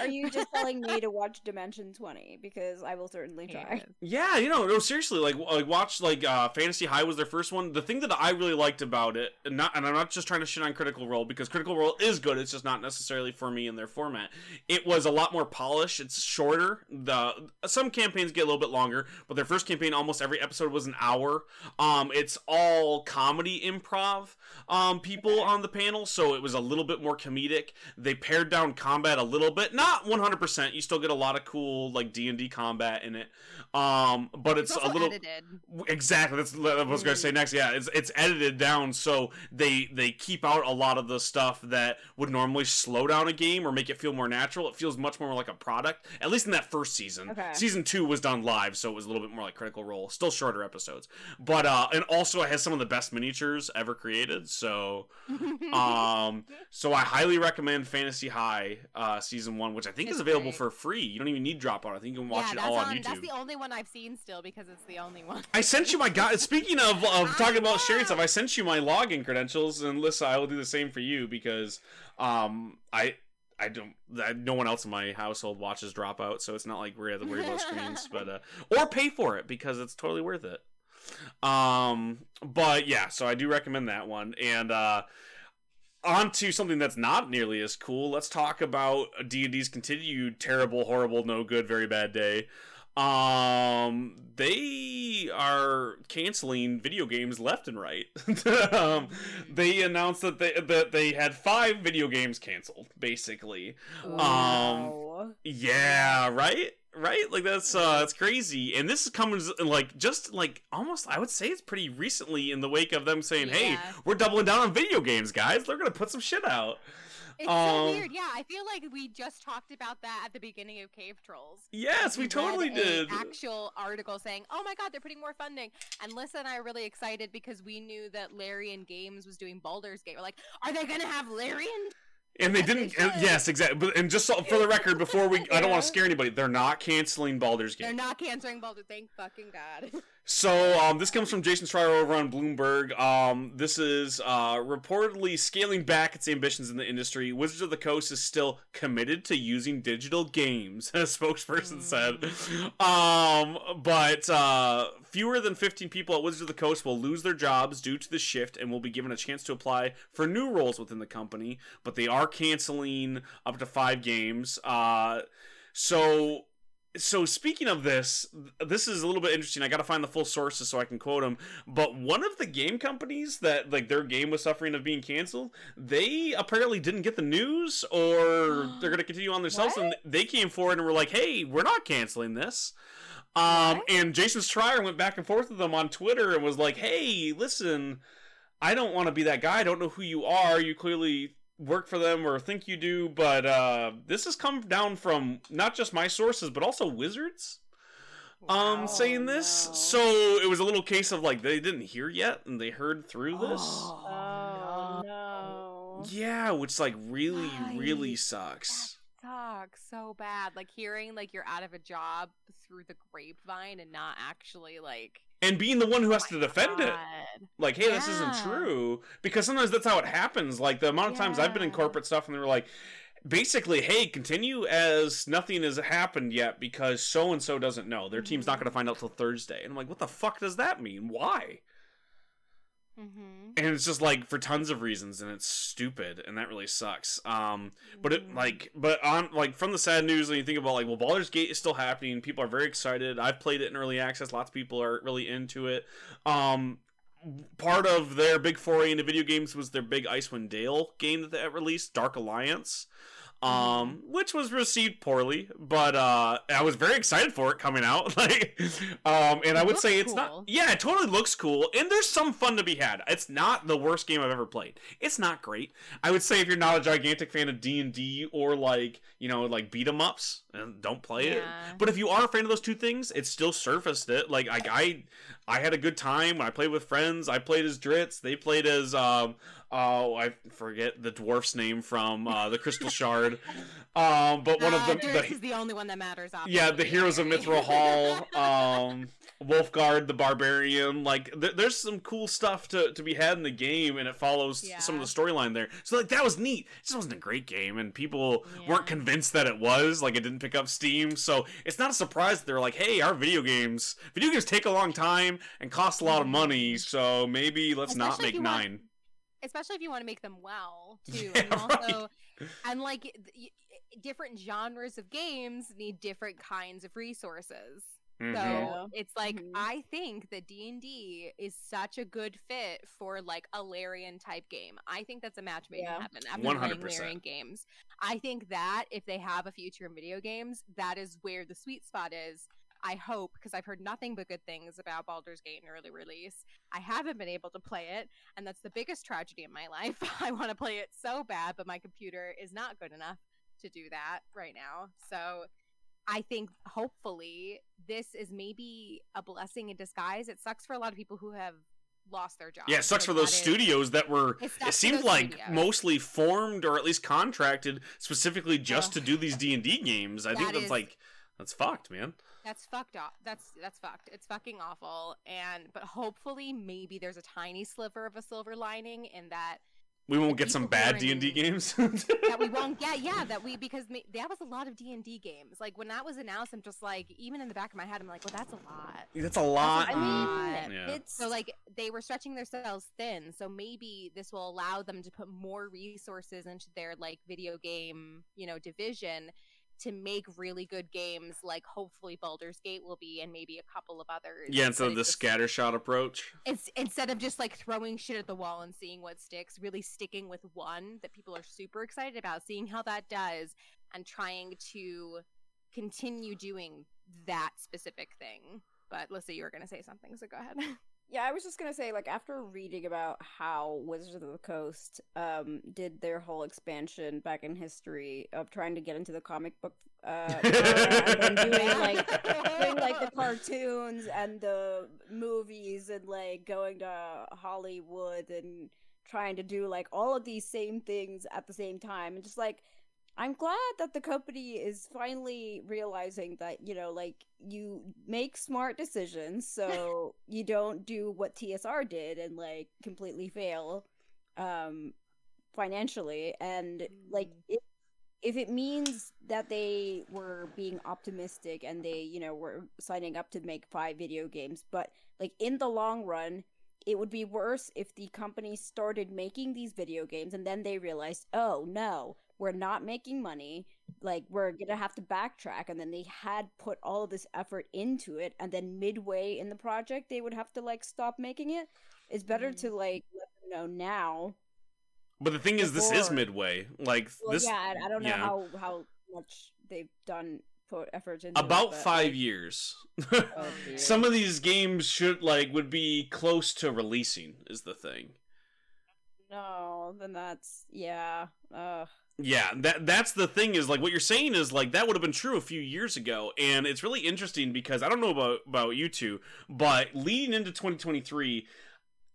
are you just telling me to watch Dimension Twenty? Because I will certainly try. Yeah, you know, no, seriously, like, like watch like uh, Fantasy High was their first one. The thing that I really liked about it, and not, and I'm not just trying to shit on Critical Role because Critical Role is good. It's just not necessarily for me in their format. It was a lot more polished. It's shorter. The some campaigns get a little bit longer, but their first campaign, almost every episode was an hour. Um, it's all comedy improv um people on the panel, so it was a little bit more comedic. They pared down combat a little bit, not 100%. You still get a lot of cool like D and D combat in it. Um, but it's, It's a little edited. Exactly. That's what I was going to say next. Yeah, it's it's edited down so they they keep out a lot of the stuff that would normally slow down a game or make it feel more natural. It feels much more like a product. At least in that first season. Okay. Season 2 was done live, so it was a little bit more like Critical Role. Still shorter episodes. But uh and also it has some of the best miniatures ever created. So um so I highly recommend Fantasy High uh season 1, which I think is available great. for free. You don't even need Dropout. I think you can watch yeah, it all on, on, YouTube. That's the only one I've seen still because it's the only one. I sent you my guide. Speaking of, of talking about sharing stuff, I sent you my login credentials, and Lissa, I will do the same for you because um I I don't I, no one else in my household watches Dropout, so it's not like we have to worry about screens, but uh, or pay for it because it's totally worth it. Um, but yeah, so I do recommend that one, and uh. On to something that's not nearly as cool. Let's talk about D&D's continued terrible, horrible, no good, very bad day. Um, they are canceling video games left and right. um, they announced that they that they had five video games canceled, basically. Wow. Yeah, right, right. Like that's uh, that's crazy. And this comes like just like almost, I would say it's pretty recently in the wake of them saying, "Hey, Yeah. we're doubling down on video games, guys. They're gonna put some shit out." It's Um, so weird. Yeah, I feel like we just talked about that at the beginning of Cave Trulls. Yes, we read totally did. Actual article saying, "Oh my God, they're putting more funding." And Lissa and I are really excited because we knew that Larian Games was doing Baldur's Gate. We're like, "Are they gonna have Larian they Yes, they didn't. and- yes, exactly. But and just so, for the record, before we, I don't want to scare anybody. They're not canceling Baldur's Gate. They're not canceling Baldur. Thank fucking God. So um, this comes from Jason Schreier over on Bloomberg. Um, this is uh, reportedly scaling back its ambitions in the industry. Wizards of the Coast is still committed to using digital games, a spokesperson said. Um, but uh, fewer than 15 people at Wizards of the Coast will lose their jobs due to the shift and will be given a chance to apply for new roles within the company. But they are canceling up to five games. Uh, so so speaking of this this is a little bit interesting. I gotta find the full sources so i can quote them but one of the game companies that like their game was suffering of being canceled they apparently didn't get the news or they're gonna continue on themselves and they came forward and were like hey we're not canceling this. Um What? and jason Schreier went back and forth with them on twitter and was like hey listen i don't want to be that guy. I don't know who you are. You clearly work for them or think you do, but uh, this has come down from not just my sources, but also wizards. Um, Wow. saying this, no. so it was a little case of like they didn't hear yet, and they heard through this. Oh no. Yeah, which like really, really Yikes. sucks. Sucks so bad. Like hearing like you're out of a job through the grapevine and not actually like And being the one who has to defend it, like, hey, this isn't true, because sometimes that's how it happens. Like the amount of times I've been in corporate stuff, and they were like, basically, hey, continue as nothing has happened yet because so and so doesn't know. Their team's not Mhm. going to find out till Thursday. And I'm like, what the fuck does that mean? Why? Mm-hmm. And it's just like for tons of reasons, and it's stupid, and that really sucks. Um, but it like, but on like from the sad news, when you think about like, well, Baldur's Gate is still happening. People are very excited. I've played it in early access. Lots of people are really into it. Um, part of their big foray into video games was their big Icewind Dale game that they released, Dark Alliance. Um, which was received poorly, but uh, I was very excited for it coming out. like, um, and I would say it's cool. not. Yeah, it totally looks cool, and there's some fun to be had. It's not the worst game I've ever played. It's not great. I would say if you're not a gigantic fan of D and D or like you know like beat 'em ups, don't play it. But if you are a fan of those two things, it still surfaced it. Like I, I, I had a good time when I played with friends. I played as Drizzt. They played as um, oh I forget the dwarf's name from uh, the Crystal Shard. Um, but one of them, Dirk the, is the only one that matters. yeah, the heroes of? Mithril Hall. Um, Wulfgar the Barbarian. Like th- there's some cool stuff to, to be had in the game, and it follows some of the storyline there. So like that was neat. It just wasn't a great game, and people weren't convinced that it was. Like it didn't pick up steam. So it's not a surprise that they're like, hey, our video games, video games take a long time and cost a lot of money. So maybe let's not Especially if make you want- nine. Especially if you want to make them well too Yeah, and also and like th- y- different genres of games need different kinds of resources Mhm. so it's like Mhm. i think that d&d is such a good fit for like a larian type game i think that's a match made Yeah. in heaven after 100%. playing larian games i think that if they have a future in video games that is where the sweet spot is I hope because I've heard nothing but good things about Baldur's Gate in early release. I haven't been able to play it, and that's the biggest tragedy in my life. I want to play it so bad, but my computer is not good enough to do that right now. So I think hopefully this is maybe a blessing in disguise. It sucks for a lot of people who have lost their jobs. Yeah, it sucks for those that is- studios that were. It It seemed like studios. mostly formed or at least contracted specifically just Ugh. to do these D and D games. I think that's is- like that's fucked, man. That's fucked up. That's that's fucked. It's fucking awful. And but hopefully maybe there's a tiny sliver of a silver lining in that We won't get some bad D and D games. that we won't get. Yeah, that we because ma- that was a lot of D and D games. Like when that was announced, I'm just like, even in the back of my head, I'm like, well, that's a lot. That's a lot. That's I a mean. Yeah. it's So like they were stretching themselves thin. So maybe this will allow them to put more resources into their like video game, you know, division to make really good games like hopefully Baldur's Gate will be and maybe a couple of others. yeah, instead of the just- scattershot approach. it's instead of just like throwing shit at the wall and seeing what sticks, really sticking with one that people are super excited about, seeing how that does, and trying to continue doing that specific thing. But let's say you were gonna say something, so go ahead. Yeah, I was just gonna say, like, after reading about how Wizards of the Coast um did their whole expansion back in history of trying to get into the comic book uh and doing like doing like the cartoons and the movies and like going to Hollywood and trying to do like all of these same things at the same time and just like I'm glad that the company is finally realizing that, you know, like you make smart decisions so you don't do what TSR did and like completely fail um financially and like Mm. if, if it means that they were being optimistic and they, you know, were signing up to make five video games, but like in the long run it would be worse if the company started making these video games and then they realized, oh no, we're not making money. Like, we're gonna have to backtrack. And then they had put all of this effort into it. And then midway in the project, they would have to like stop making it. It's better Mhm. to like let them know now. But the thing is, this is midway. Like Well, this, yeah, I, I don't know yeah. how, how much they've done, put effort into it, about but, five like, years. oh. Some of these games should like would be close to releasing. Is the thing. No, then that's, yeah. Uh, Yeah, that that's the thing is like what you're saying is like that would have been true a few years ago, and it's really interesting because I don't know about about you two, but leading into 2023,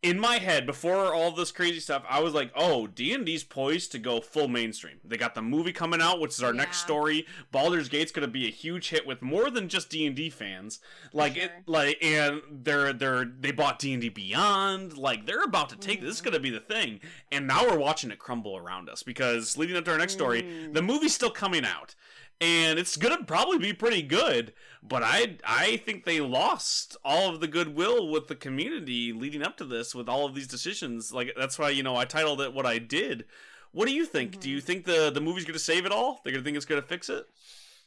in my head before all this crazy stuff, I was like, oh, D and D's poised to go full mainstream. They got the movie coming out, which is our next story. Baldur's Gate's gonna be a huge hit with more than just D and D fans. Like it, like and they're they're they bought D and D Beyond. Like they're about to take this is Mhm. gonna be the thing, and now we're watching it crumble around us because leading up to our next story, Mm. the movie's still coming out and it's gonna probably be pretty good but i i think they lost all of the goodwill with the community leading up to this with all of these decisions. Like that's why you know i titled it what i did. What do you think? Do you mm-hmm. think the the movie's gonna save it all? They're gonna think it's gonna fix it?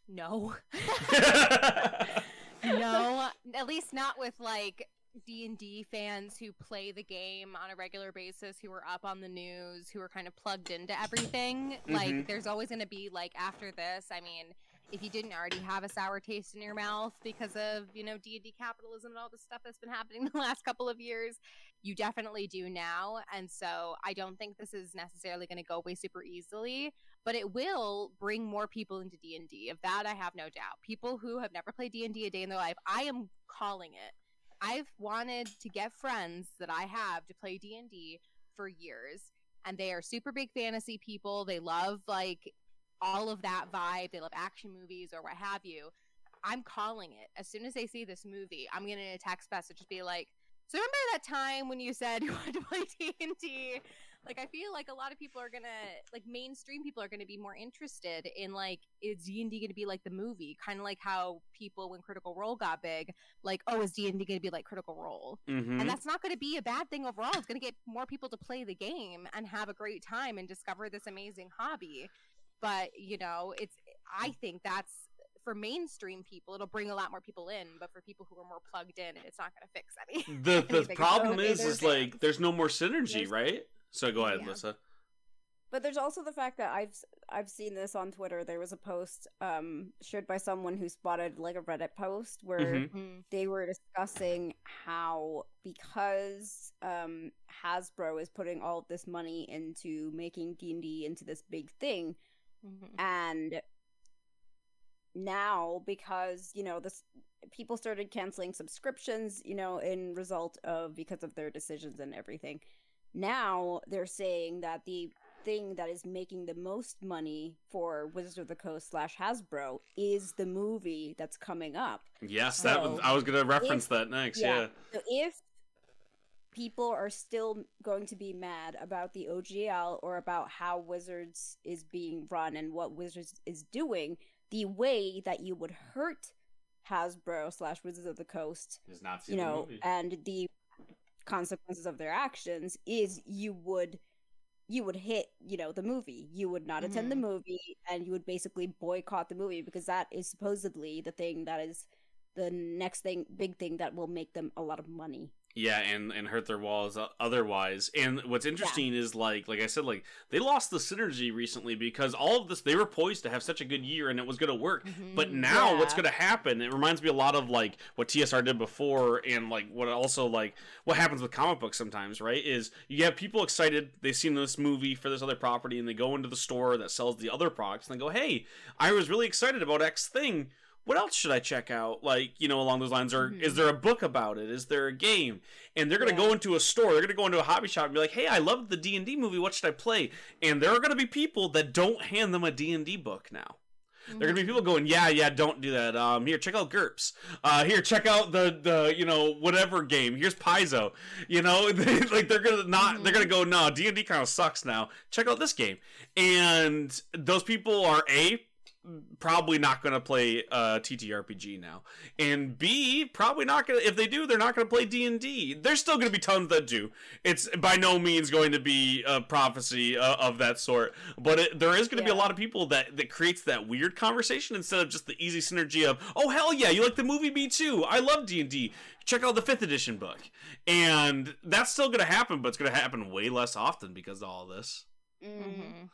No. no, at least not with like D&D fans who play the game on a regular basis who are up on the news, who are kind of plugged into everything, Mhm. like there's always going to be like after this, I mean, if you didn't already have a sour taste in your mouth because of, you know, D&D capitalism and all the stuff that's been happening the last couple of years, you definitely do now. And so I don't think this is necessarily going to go away super easily, but it will bring more people into D&D. Of that I have no doubt. People who have never played D&D a day in their life, I am calling it. I've wanted to get friends that I have to play D&D for years and they are super big fantasy people. They love like all of that vibe. They love action movies or what have you. I'm calling it. As soon as they see this movie, I'm going to text message be like, "So remember that time when you said you wanted to play D&D?" Like I feel like a lot of people are to like mainstream people are to be more interested in like is D&D going to be like the movie? Kind of like how people when Critical Role got big, like, "Oh, is D&D going to be like Critical Role?" Mhm. And that's not to be a bad thing overall. It's to get more people to play the game and have a great time and discover this amazing hobby. But, you know, it's, I think that's for mainstream people, it'll bring a lot more people in. But for people who are more plugged in, it's not going to fix any. the the problem is is like there's no more synergy, There's- right? So go ahead, Yeah. Lissa. But there's also the fact that I've I've seen this on Twitter. There was a post um shared by someone who spotted like a Reddit post where Mhm. Mhm. they were discussing how because um Hasbro is putting all this money into making D&D into this big thing Mhm. and now because you know this people started canceling subscriptions you know in result of because of their decisions and everything now they're saying that the thing that is making the most money for wizards of the coast slash hasbro is the movie that's coming up Yes, that was, I was gonna reference if- that next. yeah. Yeah. so if people are still going to be mad about the OGL or about how Wizards is being run and what Wizards is doing, the way that you would hurt Hasbro slash Wizards of the Coast, Is not you know, and the consequences of their actions is you would you would hit you know the movie. You would not attend the mm-hmm. movie and you would basically boycott the movie because that is supposedly the thing that is the next thing big thing that will make them a lot of money Yeah, and and hurt their walls otherwise. And what's interesting is like like I said, like they lost the synergy recently because all of this they were poised to have such a good year and it was gonna work. But Mhm. now what's gonna happen? It reminds me a lot of like what TSR did before and like what also like what happens with comic books sometimes, right? Is you have people excited, they've seen this movie for this other property and they go into the store that sells the other products and they go, Hey, I was really excited about X thing. What else should I check out? Like, you know, along those lines, or Mhm. is there a book about it? Is there a game? And they're gonna go into a store, they're gonna go into a hobby shop and be like, "Hey, I love the D and D movie. What should I play?" And there are gonna be people that don't hand them a D and D book now. There are gonna be people going, yeah, yeah, don't do that. Um, here, check out GURPS. Uh, here, check out the the you know whatever game. Here's Paizo. You know, they, like they're gonna not. They're gonna go, no, D and D kind of sucks now. Check out this game. And those people are a probably not gonna play uh TTRPG now, and B probably not gonna. If they do, they're not gonna play D and D. There's still gonna be tons that do. It's by no means going to be a prophecy uh, of that sort, but it, there is going to be a lot of people that that creates that weird conversation instead of just the easy synergy of oh hell yeah you like the movie me too I love D and D check out the fifth edition book and that's still going to happen but it's going to happen way less often because of all this Mhm.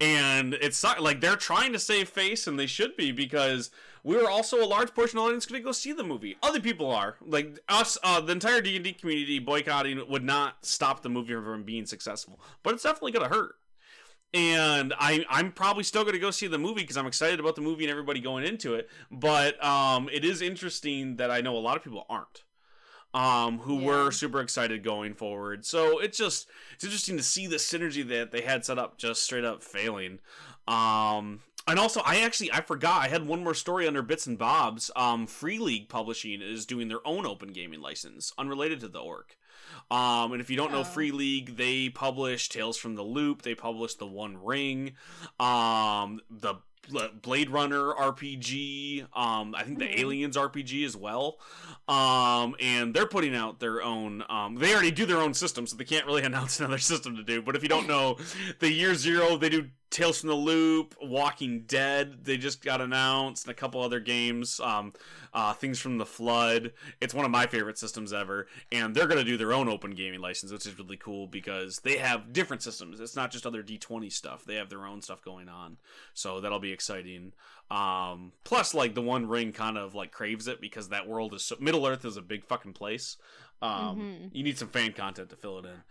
and it's not like they're trying to save face and they should be because we're also a large portion of the audience going to go see the movie. Other people are. Like us uh, the entire d&d community boycotting would not stop the movie from being successful. But it's definitely going to hurt. And I, I'm probably still going to go see the movie because I'm excited about the movie and everybody going into it. But um, it is interesting that I know a lot of people aren't, um, who Yeah. were super excited going forward. So it's just it's interesting to see the synergy that they had set up just straight up failing. Um, and also, I actually I forgot I had one more story under Bits and Bobs. Um, Free League Publishing is doing their own open gaming license, unrelated to the orc. Um, and if you don't know Oh. Free League, they publish Tales from the Loop. They publish The One Ring, um, the Blade Runner RPG. Um, I think the Mhm. Aliens RPG as well. Um, and they're putting out their own. Um, they already do their own system, so they can't really announce another system to do. But if you don't know, the Year Zero, they do Tales from the Loop, Walking Dead, they just got announced, and a couple other games. Um, uh, Things from the Flood. It's one of my favorite systems ever, and they're gonna do their own open gaming license, which is really cool because they have different systems. It's not just other D20 stuff; they have their own stuff going on. So that'll be exciting. Um, plus, like the One Ring kind of like craves it because that world is so Middle Earth is a big fucking place. Um, Mhm. you need some fan content to fill it in.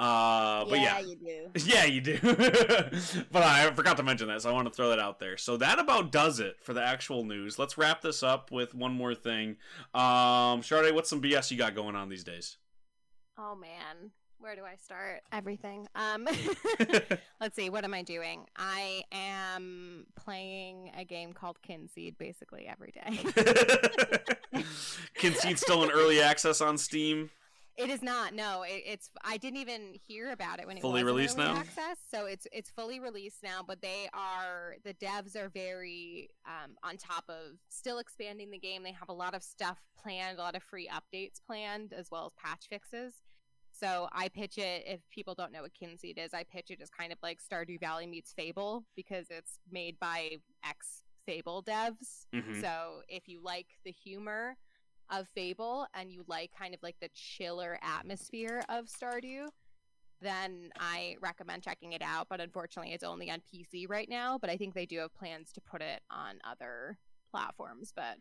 Uh, but yeah, you do. yeah, you do. but I forgot to mention that, so I want to throw that out there. So that about does it for the actual news. Let's wrap this up with one more thing. Um, Sade, what's some BS you got going on these days? Oh man, where do I start? Everything. Um, let's see. What am I doing? I am playing a game called Kynseed basically every day. Kynseed still in early access on Steam. It is not. No, it, it's. I didn't even hear about it when it Fully was released early now? Access, so it's it's fully released now. But they are the devs are very um, on top of still expanding the game. They have a lot of stuff planned, a lot of free updates planned, as well as patch fixes. So I pitch it. If people don't know what Kynseed is, I pitch it as kind of like Stardew Valley meets Fable because it's made by ex Fable devs. Mhm. So if you like the humor of Fable and you like kind of like the chiller atmosphere of Stardew, then I recommend checking it out. But unfortunately, it's only on PC right now. But I think they do have plans to put it on other platforms. But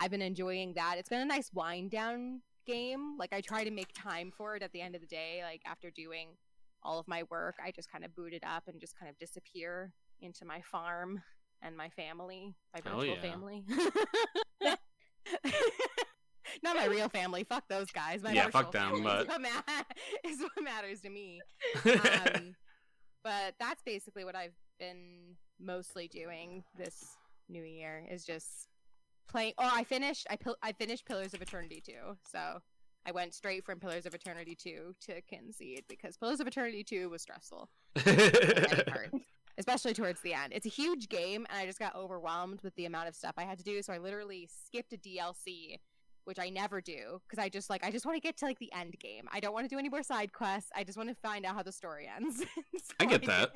I've been enjoying that. It's been a nice wind down game. Like I try to make time for it at the end of the day. Like after doing all of my work, I just kind of boot it up and just kind of disappear into my farm and my family, my Hell virtual yeah. family. Not my real family. Fuck those guys. My Yeah, fuck them, family but- is what, ma- is what matters to me. Um, but that's basically what I've been mostly doing this new year is just playing. Oh, I finished. I pil- I finished Pillars of Eternity too. So I went straight from Pillars of Eternity 2 to Kynseed because Pillars of Eternity 2 was stressful especially towards the end. It's a huge game, and I just got overwhelmed with the amount of stuff I had to do. So I literally skipped a DLC, which I never do because I just like I just want to get to like the end game. I don't want to do any more side quests. I just want to find out how the story ends. So I get did that.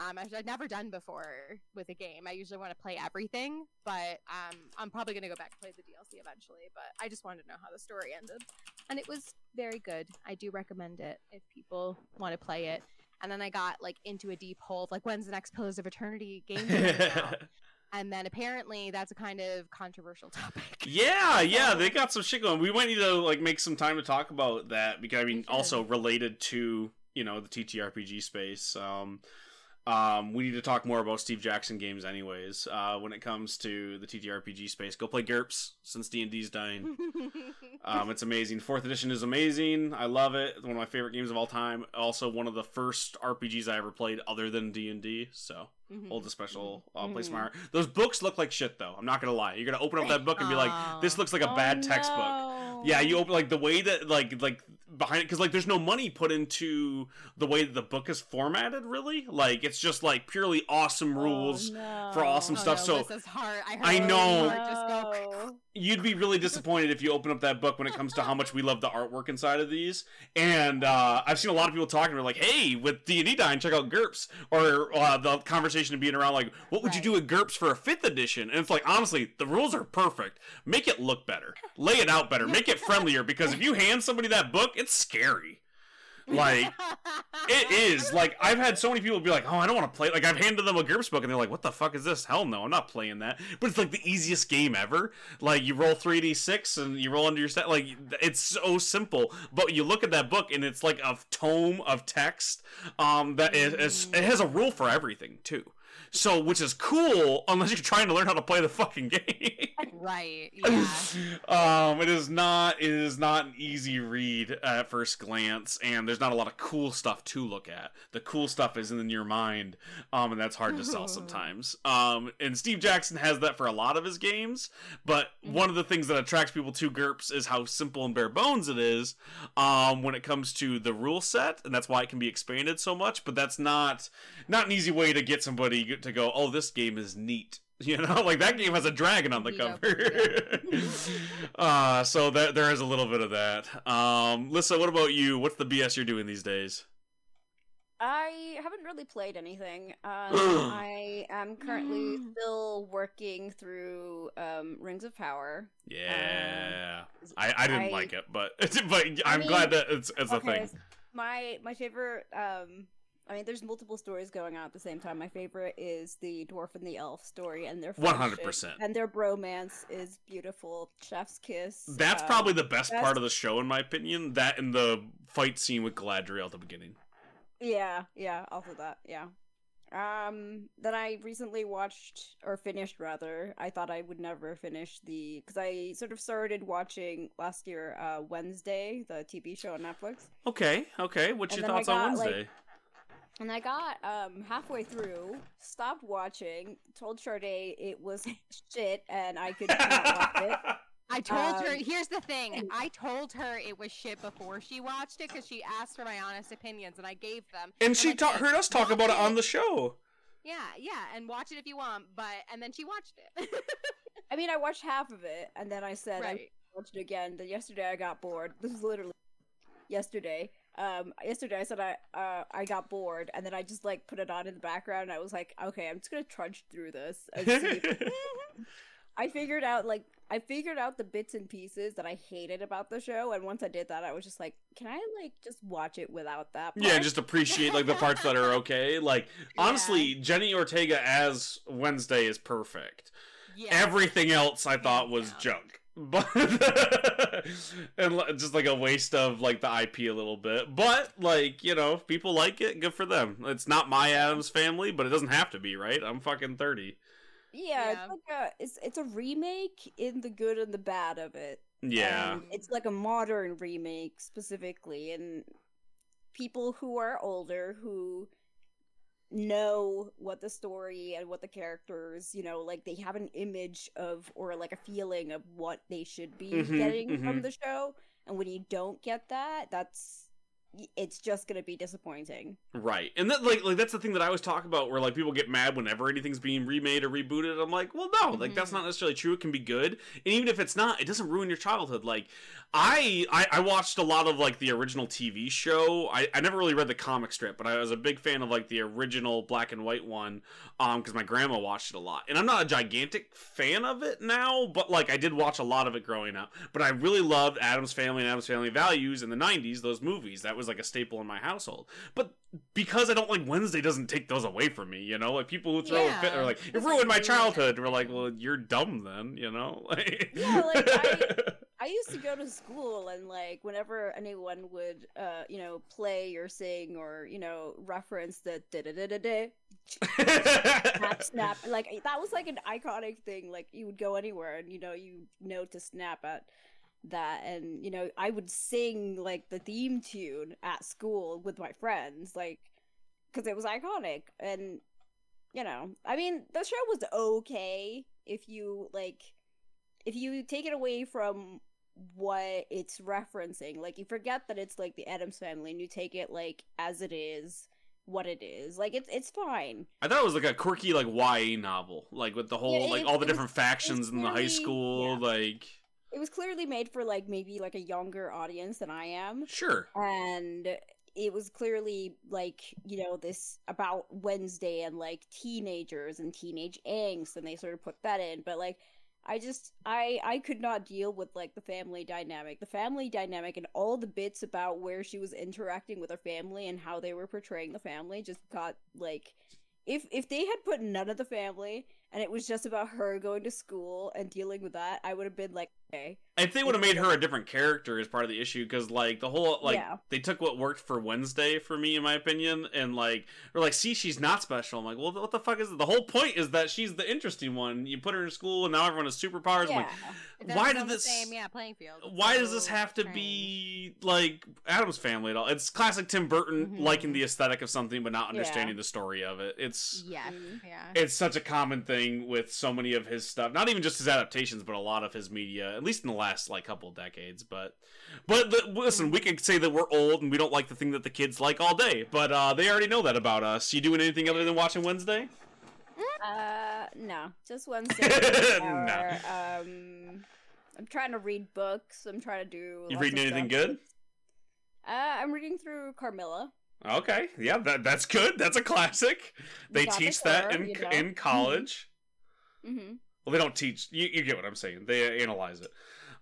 Um, I've, I've never done before with a game. I usually want to play everything, but um, I'm probably gonna go back and play the DLC eventually. But I just wanted to know how the story ended, and it was very good. I do recommend it if people want to play it. And then I got like into a deep hole of like when's the next Pillars of Eternity game? And then apparently that's a kind of controversial topic. yeah, yeah, they got some shit going. We might need to like make some time to talk about that because I mean, also related to you know the TTRPG space. Um, um, we need to talk more about Steve Jackson games, anyways. Uh, when it comes to the TTRPG space, go play GURPS since D and D's dying. Um, it's amazing. Fourth edition is amazing. I love it. It's one of my favorite games of all time. Also, one of the first RPGs I ever played other than D and D. So Mhm. hold a special uh, place in Mhm. my heart. Those books look like shit, though. I'm not gonna lie. You're gonna open up that book and be like, "This looks like a bad textbook." Yeah, you open like the way that like like behind it because like there's no money put into the way that the book is formatted. Really, like it's just like purely awesome oh, rules. for awesome Oh, stuff, no, so- Lissa's heart. I, heard I Lissa's know. Heart Just go. You'd be really disappointed if you open up that book when it comes to how much we love the artwork inside of these. And uh, I've seen a lot of people talking. They're like, "Hey, with D and D dying, check out GURPS." Or uh, the conversation being around like, "What would you do with GURPS for a fifth edition?" And it's like, honestly, the rules are perfect. Make it look better. Lay it out better. Make it friendlier. Because if you hand somebody that book, it's scary. Like it is. Like I've had so many people be like, "Oh, I don't want to play." Like I've handed them a GURPS book, and they're like, "What the fuck is this? Hell no, I'm not playing that." But it's like the easiest game ever. Like you roll three d six and you roll under your stat. Like it's so simple. But you look at that book, and it's like a tome of text. Um, that is, is it has a rule for everything too. So, which is cool, unless you're trying to learn how to play the fucking game. right. Yeah. um, it is not. It is not an easy read at first glance, and there's not a lot of cool stuff to look at. The cool stuff is in your mind, um, and that's hard to sell sometimes. Um, and Steve Jackson has that for a lot of his games, but one of the things that attracts people to GURPS is how simple and bare bones it is. Um, when it comes to the rule set, and that's why it can be expanded so much. But that's not not an easy way to get somebody to go, "Oh, this game is neat." You know, like that game has a dragon on the Neato, cover. uh, so that there is a little bit of that. Um, Lissa, what about you? What's the BS you're doing these days? I haven't really played anything. Um, I am currently still working through um, Rings of Power. Yeah. I, I didn't I- like it, but but I'm mean, glad that it's it's a thing. My my favorite. Um, I mean, there's multiple stories going on at the same time. My favorite is the dwarf and the elf story, and their 100%. and their bromance is beautiful. Chef's kiss. That's um, probably the best part of the show, in my opinion. That and the fight scene with Galadriel at the beginning. Yeah, yeah, also that, yeah. Um, then I recently watched or finished rather. I thought I would never finish the because I sort of started watching last year, uh, Wednesday, the TV show on Netflix, Okay, okay. What's And your thoughts on got, like, Wednesday? And I got um halfway through, stopped watching, told Sade it was shit, and I could not watch it. I told her. Um, Here's the thing. I told her it was shit before she watched it because she asked for my honest opinions, and I gave them. and she ta- said, heard us talk about it on the show. Yeah, yeah, and watch it if you want. But and then she watched it. I mean, I watched half of it, and then I said I watched it again. Then yesterday I got bored. This is literally yesterday. Um, yesterday I said I uh I got bored, and then I just like put it on in the background. And I was like, okay, I'm just gonna trudge through this. I figured out like I figured out the bits and pieces that I hated about the show, and once I did that, I was just like, can I like just watch it without that? yeah, just appreciate like the parts that are okay. Like honestly, Jenna Ortega as Wednesday is perfect. Yeah. Everything else I thought was Yeah. junk. But and just like a waste of like the IP a little bit. But like, you know, if people like it, good for them. It's not my Addams family, but it doesn't have to be, right? I'm fucking 30. yeah, Yeah. it's like a it's it's a remake in the good and the bad of it. Yeah. Um, it's like a modern remake specifically, and people who are older who know what the story and what the characters, you know, like they have an image of or like a feeling of what they should be Mhm, getting from mhm. the show. And when you don't get that, that's it's just gonna be disappointing. Right, and that like like that's the thing that I always talk about, where like people get mad whenever anything's being remade or rebooted. I'm like, well, no, like that's Mhm. not necessarily true. It can be good, and even if it's not, it doesn't ruin your childhood. Like, I I, I watched a lot of like the original TV show. I, I never really read the comic strip, but I was a big fan of like the original black and white one, um, because my grandma watched it a lot. And I'm not a gigantic fan of it now, but like I did watch a lot of it growing up. But I really loved Addams Family and Addams Family Values in the '90s. Those movies that was like a staple in my household. But because I don't like Wednesday doesn't take those away from me, you know? Like people who throw a fit are like, it ruined my childhood. We're like, well, you're dumb then, you know? Yeah, like, I- I used to go to school and like whenever anyone would uh you know play or sing or you know reference the da da da da da snap snap like that was like an iconic thing like you would go anywhere and you know you know to snap at that and you know I would sing like the theme tune at school with my friends like because it was iconic and you know I mean the show was okay if you like if you take it away from what it's referencing like you forget that it's like the Addams family and you take it like as it is what it is like it's it's fine I thought it was like a quirky like YA novel, like with the whole Yeah, like all the it was- different factions in the high school, yeah. like it was clearly made for like maybe like a younger audience than I am. Sure. and it was clearly like you know this about Wednesday and like teenagers and teenage angst and they sort of put that in. But like I just I I could not deal with like the family dynamic. The family dynamic and all the bits about where she was interacting with her family and how they were portraying the family just got like if if they had put none of the family and it was just about her going to school and dealing with that I would have been like okay If they would have made her a different character is part of the issue because like the whole like Yeah. they took what worked for Wednesday for me in my opinion and like we're like see she's not special. I'm like well what the fuck is it? the whole point is that she's the interesting one. You put her in school and now everyone has superpowers. I'm like It doesn't why did this- same yeah playing field? It's why does this have to strange. be like Addams family at all? It's classic Tim Burton Mhm. liking the aesthetic of something but not Mm-hmm. Yeah. understanding the story of it. It's Yes, Mhm. yeah. it's such a common thing with so many of his stuff not even just his adaptations but a lot of his media at least in the last like couple decades but but the, listen we can say that we're old and we don't like the thing that the kids like all day but uh they already know that about us you doing anything other than watching wednesday Uh, no, just Wednesday. No. Um, I'm trying to read books. I'm trying to do. you reading anything good Uh, I'm reading through Carmilla. Okay, yeah, that that's good. That's a classic. They teach that horror, in you know? in college. Mm-hmm. Well, they don't teach. You, you get what I'm saying. They analyze it.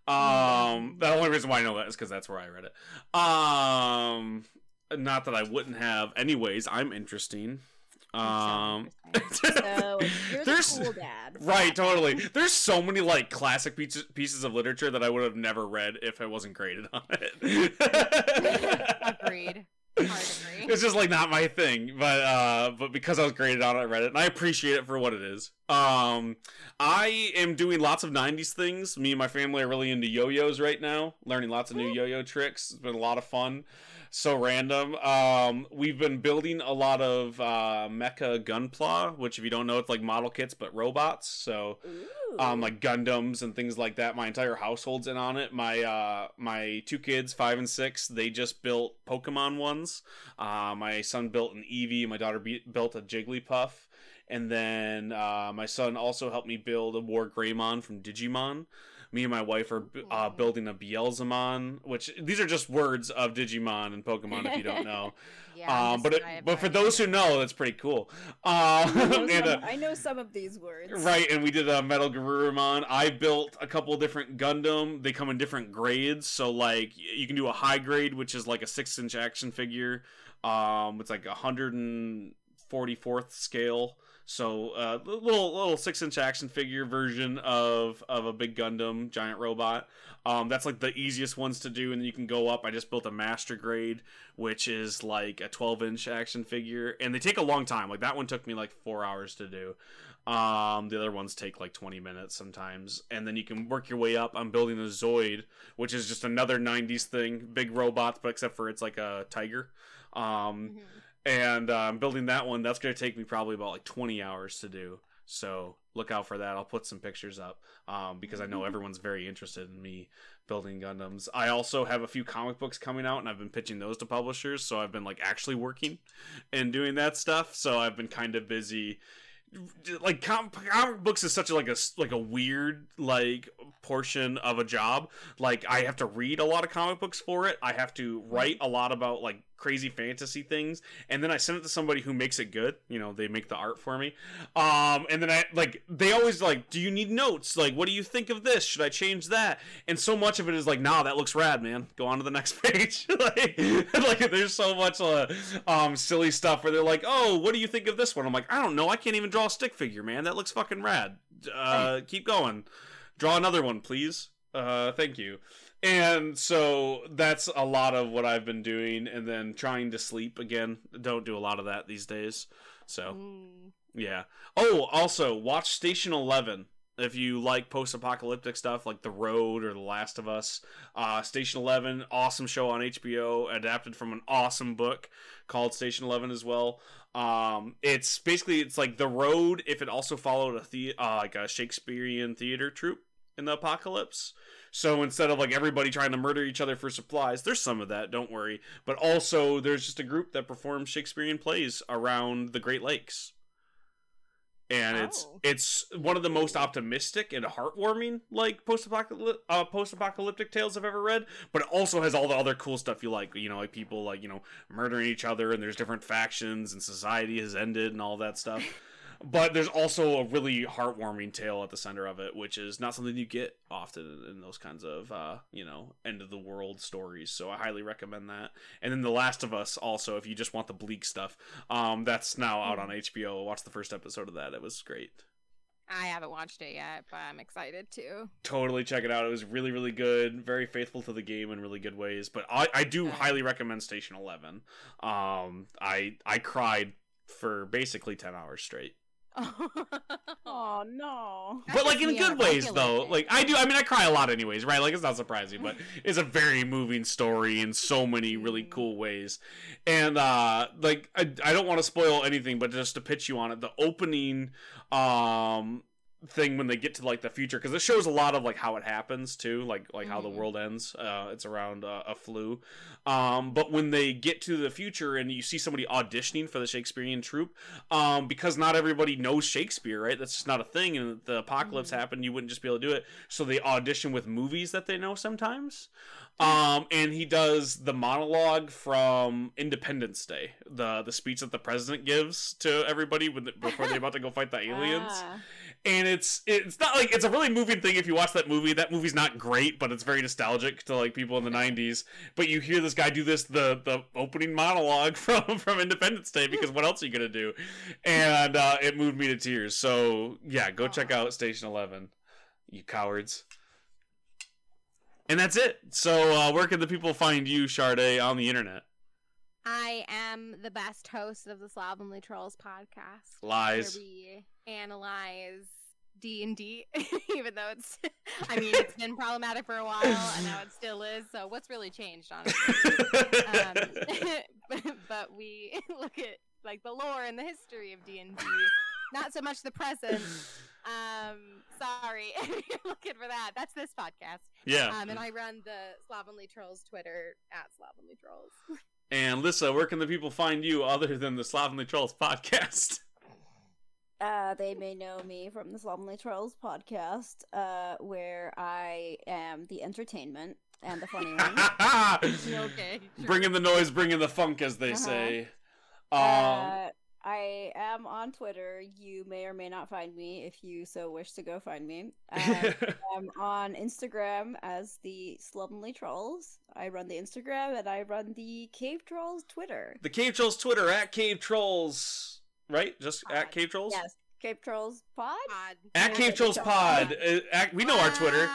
Um, the only reason why I know that is because that's where I read it. Um, not that I wouldn't have. Anyways, I'm interesting. Um, So you're the cool dad. right, totally. There's so many like classic pieces pieces of literature that I would have never read if I wasn't graded on it. Agreed. It's just like not my thing but uh but because i was graded on it i read it and i appreciate it for what it is um i am doing lots of 90s things. Me and my family are really into yo-yos right now learning lots of new yo-yo tricks. It's been a lot of fun. So random. Um we've been building a lot of uh mecha gunpla which if you don't know it's like model kits but robots. So Ooh. um like gundams and things like that. My entire household's in on it. My uh my two kids five and six they just built pokemon ones. Uh my son built an eevee. My daughter be- built a jigglypuff and then uh my son also helped me build a WarGreymon from digimon me and my wife are uh, building a Beelzemon, which these are just words of Digimon and Pokemon if you don't know. Yeah, um, but it, but for those who know, that's pretty cool. Uh, I know, and, some, uh, I know some of these words. Right, and we did a Metal Garurumon. I built a couple different Gundam. They come in different grades, so like you can do a high grade, which is like a six inch action figure. Um, it's like a hundred and forty fourth scale. So uh, little little six inch action figure version of of a big Gundam giant robot. Um, that's like the easiest ones to do, and then you can go up. I just built a master grade, which is like a 12 inch action figure, and they take a long time. Like that one took me like four hours to do. Um, the other ones take like 20 minutes sometimes, and then you can work your way up. I'm building a Zoid, which is just another 90s thing, big robots, but except for it's like a tiger. Um, Mhm. And I'm building that one. That's going to take me probably about like 20 hours to do. So look out for that. I'll put some pictures up um, because I know mm-hmm. everyone's very interested in me building Gundams. I also have a few comic books coming out, and I've been pitching those to publishers. So I've been like actually working and doing that stuff. So I've been kind of busy. Like com- comic books is such a, like a like a weird like portion of a job. Like I have to read a lot of comic books for it. I have to mm-hmm. write a lot about like crazy fantasy things and then I send it to somebody who makes it good. You know, they make the art for me. Um, and then I like they always like, do you need notes? Like, what do you think of this? Should I change that? And so much of it is like, nah, that looks rad, man. Go on to the next page. like, like there's so much uh, um silly stuff where they're like, oh, what do you think of this one? I'm like, I don't know. I can't even draw a stick figure, man. That looks fucking rad. Uh, keep going. Draw another one, please. Uh, thank you. And so that's a lot of what I've been doing, and then trying to sleep again. Don't do a lot of that these days. So Mm. yeah. Oh, also watch Station Eleven if you like post-apocalyptic stuff like The Road or The Last of Us. Uh, Station Eleven, awesome show on HBO, adapted from an awesome book called Station Eleven as well. Um, it's basically it's like The Road if it also followed a the uh, like a Shakespearean theater troupe in the apocalypse. So instead of like everybody trying to murder each other for supplies, there's some of that, don't worry. But also there's just a group that performs Shakespearean plays around the Great Lakes. And it's Oh. it's one of the most optimistic and heartwarming like post-apocalyptic uh, post-apocalyptic tales I've ever read, but it also has all the other cool stuff you like, you know, like people like, you know, murdering each other and there's different factions and society has ended and all that stuff. but there's also a really heartwarming tale at the center of it, which is not something you get often in, those kinds of uh, you know end of the world stories. So I highly recommend that. And then The Last of Us, also, if you just want the bleak stuff, um, that's now out on HBO. Watch the first episode of that; it was great. I haven't watched it yet, but I'm excited to. Totally check it out. It was really, really good. Very faithful to the game in really good ways. But I, I do highly recommend Station Eleven. Um, I I cried for basically ten hours straight. Oh no. But like in see good ways though. it like i do i mean i cry a lot anyways right? Like it's not surprising but it's a very moving story in so many really cool ways. And uh like i, I don't want to spoil anything but just to pitch you on it the opening um thing when they get to like the future because it shows a lot of like how it happens too like like how the Mhm. world ends uh it's around uh, a flu. Um but when they get to the future and you see somebody auditioning for the shakespearean troupe um because not everybody knows shakespeare right? That's just not a thing and the apocalypse happened you wouldn't just be able to do it. So they audition with movies that they know sometimes. Um and he does the monologue from independence day the the speech that the president gives to everybody when the, before they're about to go fight the aliens. Ah. And it's it's not like it's a really moving thing if you watch that movie. That movie's not great but it's very nostalgic to like people in the 90s but you hear this guy do this the the opening monologue from from independence day because what else are you gonna do? And uh it moved me to tears. So yeah go check out station 11 you cowards. And that's it. So uh where can the people find you Sade on the internet? I am the best host of the Slovenly Trolls podcast. lies analyze D and D, even though it's, I mean, it's been problematic for a while, and now it still is. So, what's really changed, honestly? um, but, but we look at like the lore and the history of D and D, not so much the present. Um, sorry, if you're looking for that. That's this podcast. yeah Um, and I run the Slovenly Trolls Twitter at Slovenly Trolls. and Lissa where can the people find you other than the Slovenly Trolls podcast Uh, they may know me from the Slovenly Trolls podcast, uh, where I am the entertainment and the funny one. okay. Bringing the noise, bringing the funk, as they Uh-huh. say. Um, Uh, I am on Twitter. You may or may not find me if you so wish to go find me. Uh, I'm on Instagram as the Slovenly Trolls. I run the Instagram and I run the Cave Trulls Twitter. the Cave Trulls Twitter at Cave Trulls, right? Just at Cave Trulls. Yes, Cave Trulls Pod. Pod. At Cave Trulls Pod. Uh, at- we know our Twitter.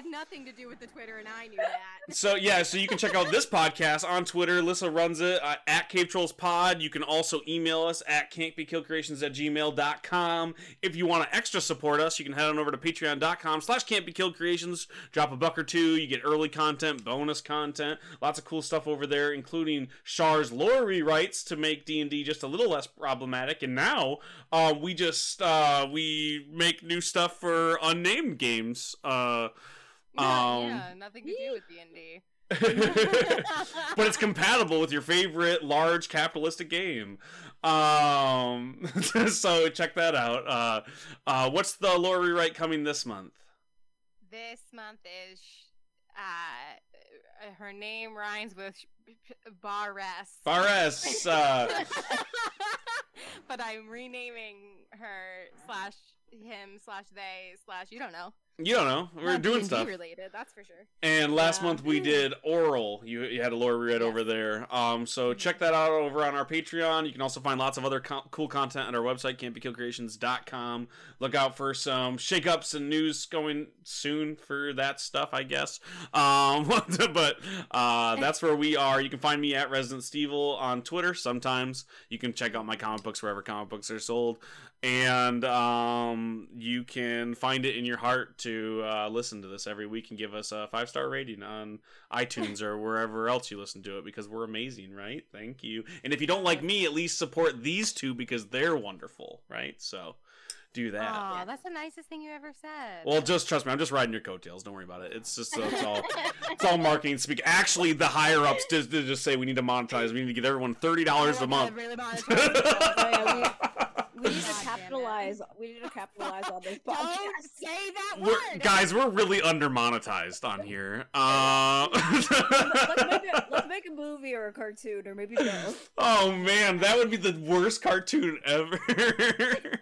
Had nothing to do with the Twitter, and I knew that. So yeah, so you can check out this podcast on Twitter. Lissa runs it uh, at Cave Trulls Pod. You can also email us at campbekilledcreations at gmail.com. If you want to extra support us, you can head on over to patreon.com slash campbekilledcreations. Drop a buck or two. You get early content, bonus content, lots of cool stuff over there, including Char's lore rewrites to make D&D just a little less problematic. And now uh, we just uh, we make new stuff for unnamed games. Uh, Yeah, Um, yeah, nothing to do with D and D. but it's compatible with your favorite large capitalistic game. Um, so check that out. Uh, uh, what's the lore rewrite coming this month? This month is uh, her name rhymes with Bares. Fares. Uh, but I'm renaming her slash him slash they slash you don't know. you don't know. We're Not doing D&D stuff. related. That's for sure. And last Yeah. month we did oral. You, you had a lore rewrite over there. Um, so check that out over on our Patreon. You can also find lots of other co- cool content at our website, campbekilledcreations.com. Look out for some shakeups and news going soon for that stuff, I guess. Um, but uh, that's where we are. You can find me at Resident Stevel on Twitter sometimes. You can check out my comic books wherever comic books are sold. And um, you can find it in your heart to uh, listen to this every week and give us a five star rating on iTunes or wherever else you listen to it because we're amazing, right? Thank you. And if you don't like me, at least support these two because they're wonderful, right? So do that. Oh, that's the nicest thing you ever said. Well, just trust me. I'm just riding your coattails. Don't worry about it. It's just it's all it's all marketing speak. Actually, the higher ups just just, just say we need to monetize. We need to give everyone thirty dollars a month. Really We need to God damn it. capitalize. We need to capitalize on this Don't say that We're, word, guys, we're really under monetized on here. Uh, let's, make a, let's make a movie or a cartoon or maybe both. oh man, that would be the worst cartoon ever.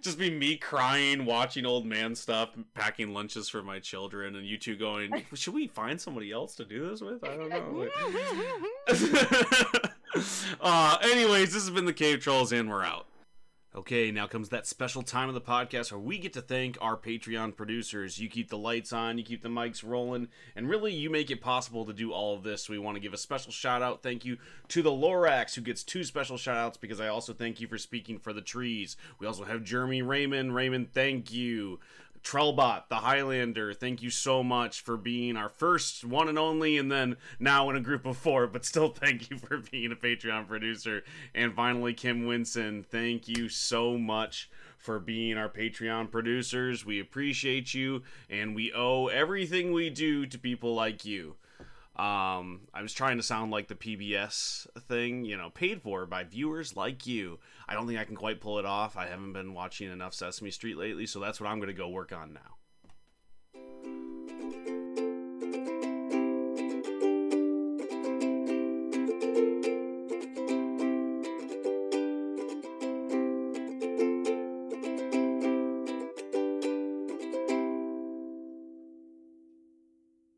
Just be me crying, watching old man stuff, packing lunches for my children, and you two going, "Should we find somebody else to do this with?" I don't know. uh, anyways, this has been the Cave Trulls, and we're out. Okay, now comes that special time of the podcast where we get to thank our Patreon producers. You keep the lights on, you keep the mics rolling, and really you make it possible to do all of this. We want to give a special shout out, thank you to the Lorax, who gets two special shout outs because I also thank you for speaking for the trees. We also have Jeremy Raymond. Raymond, thank you. Trellbot, the Highlander, thank you so much for being our first one and only, and then now in a group of four, but still thank you for being a Patreon producer. And finally, Kim Winson, thank you so much for being our Patreon producers. We appreciate you, and we owe everything we do to people like you. Um, I was trying to sound like the PBS thing, you know, paid for by viewers like you. I don't think I can quite pull it off. I haven't been watching enough Sesame Street lately, so that's what I'm going to go work on now.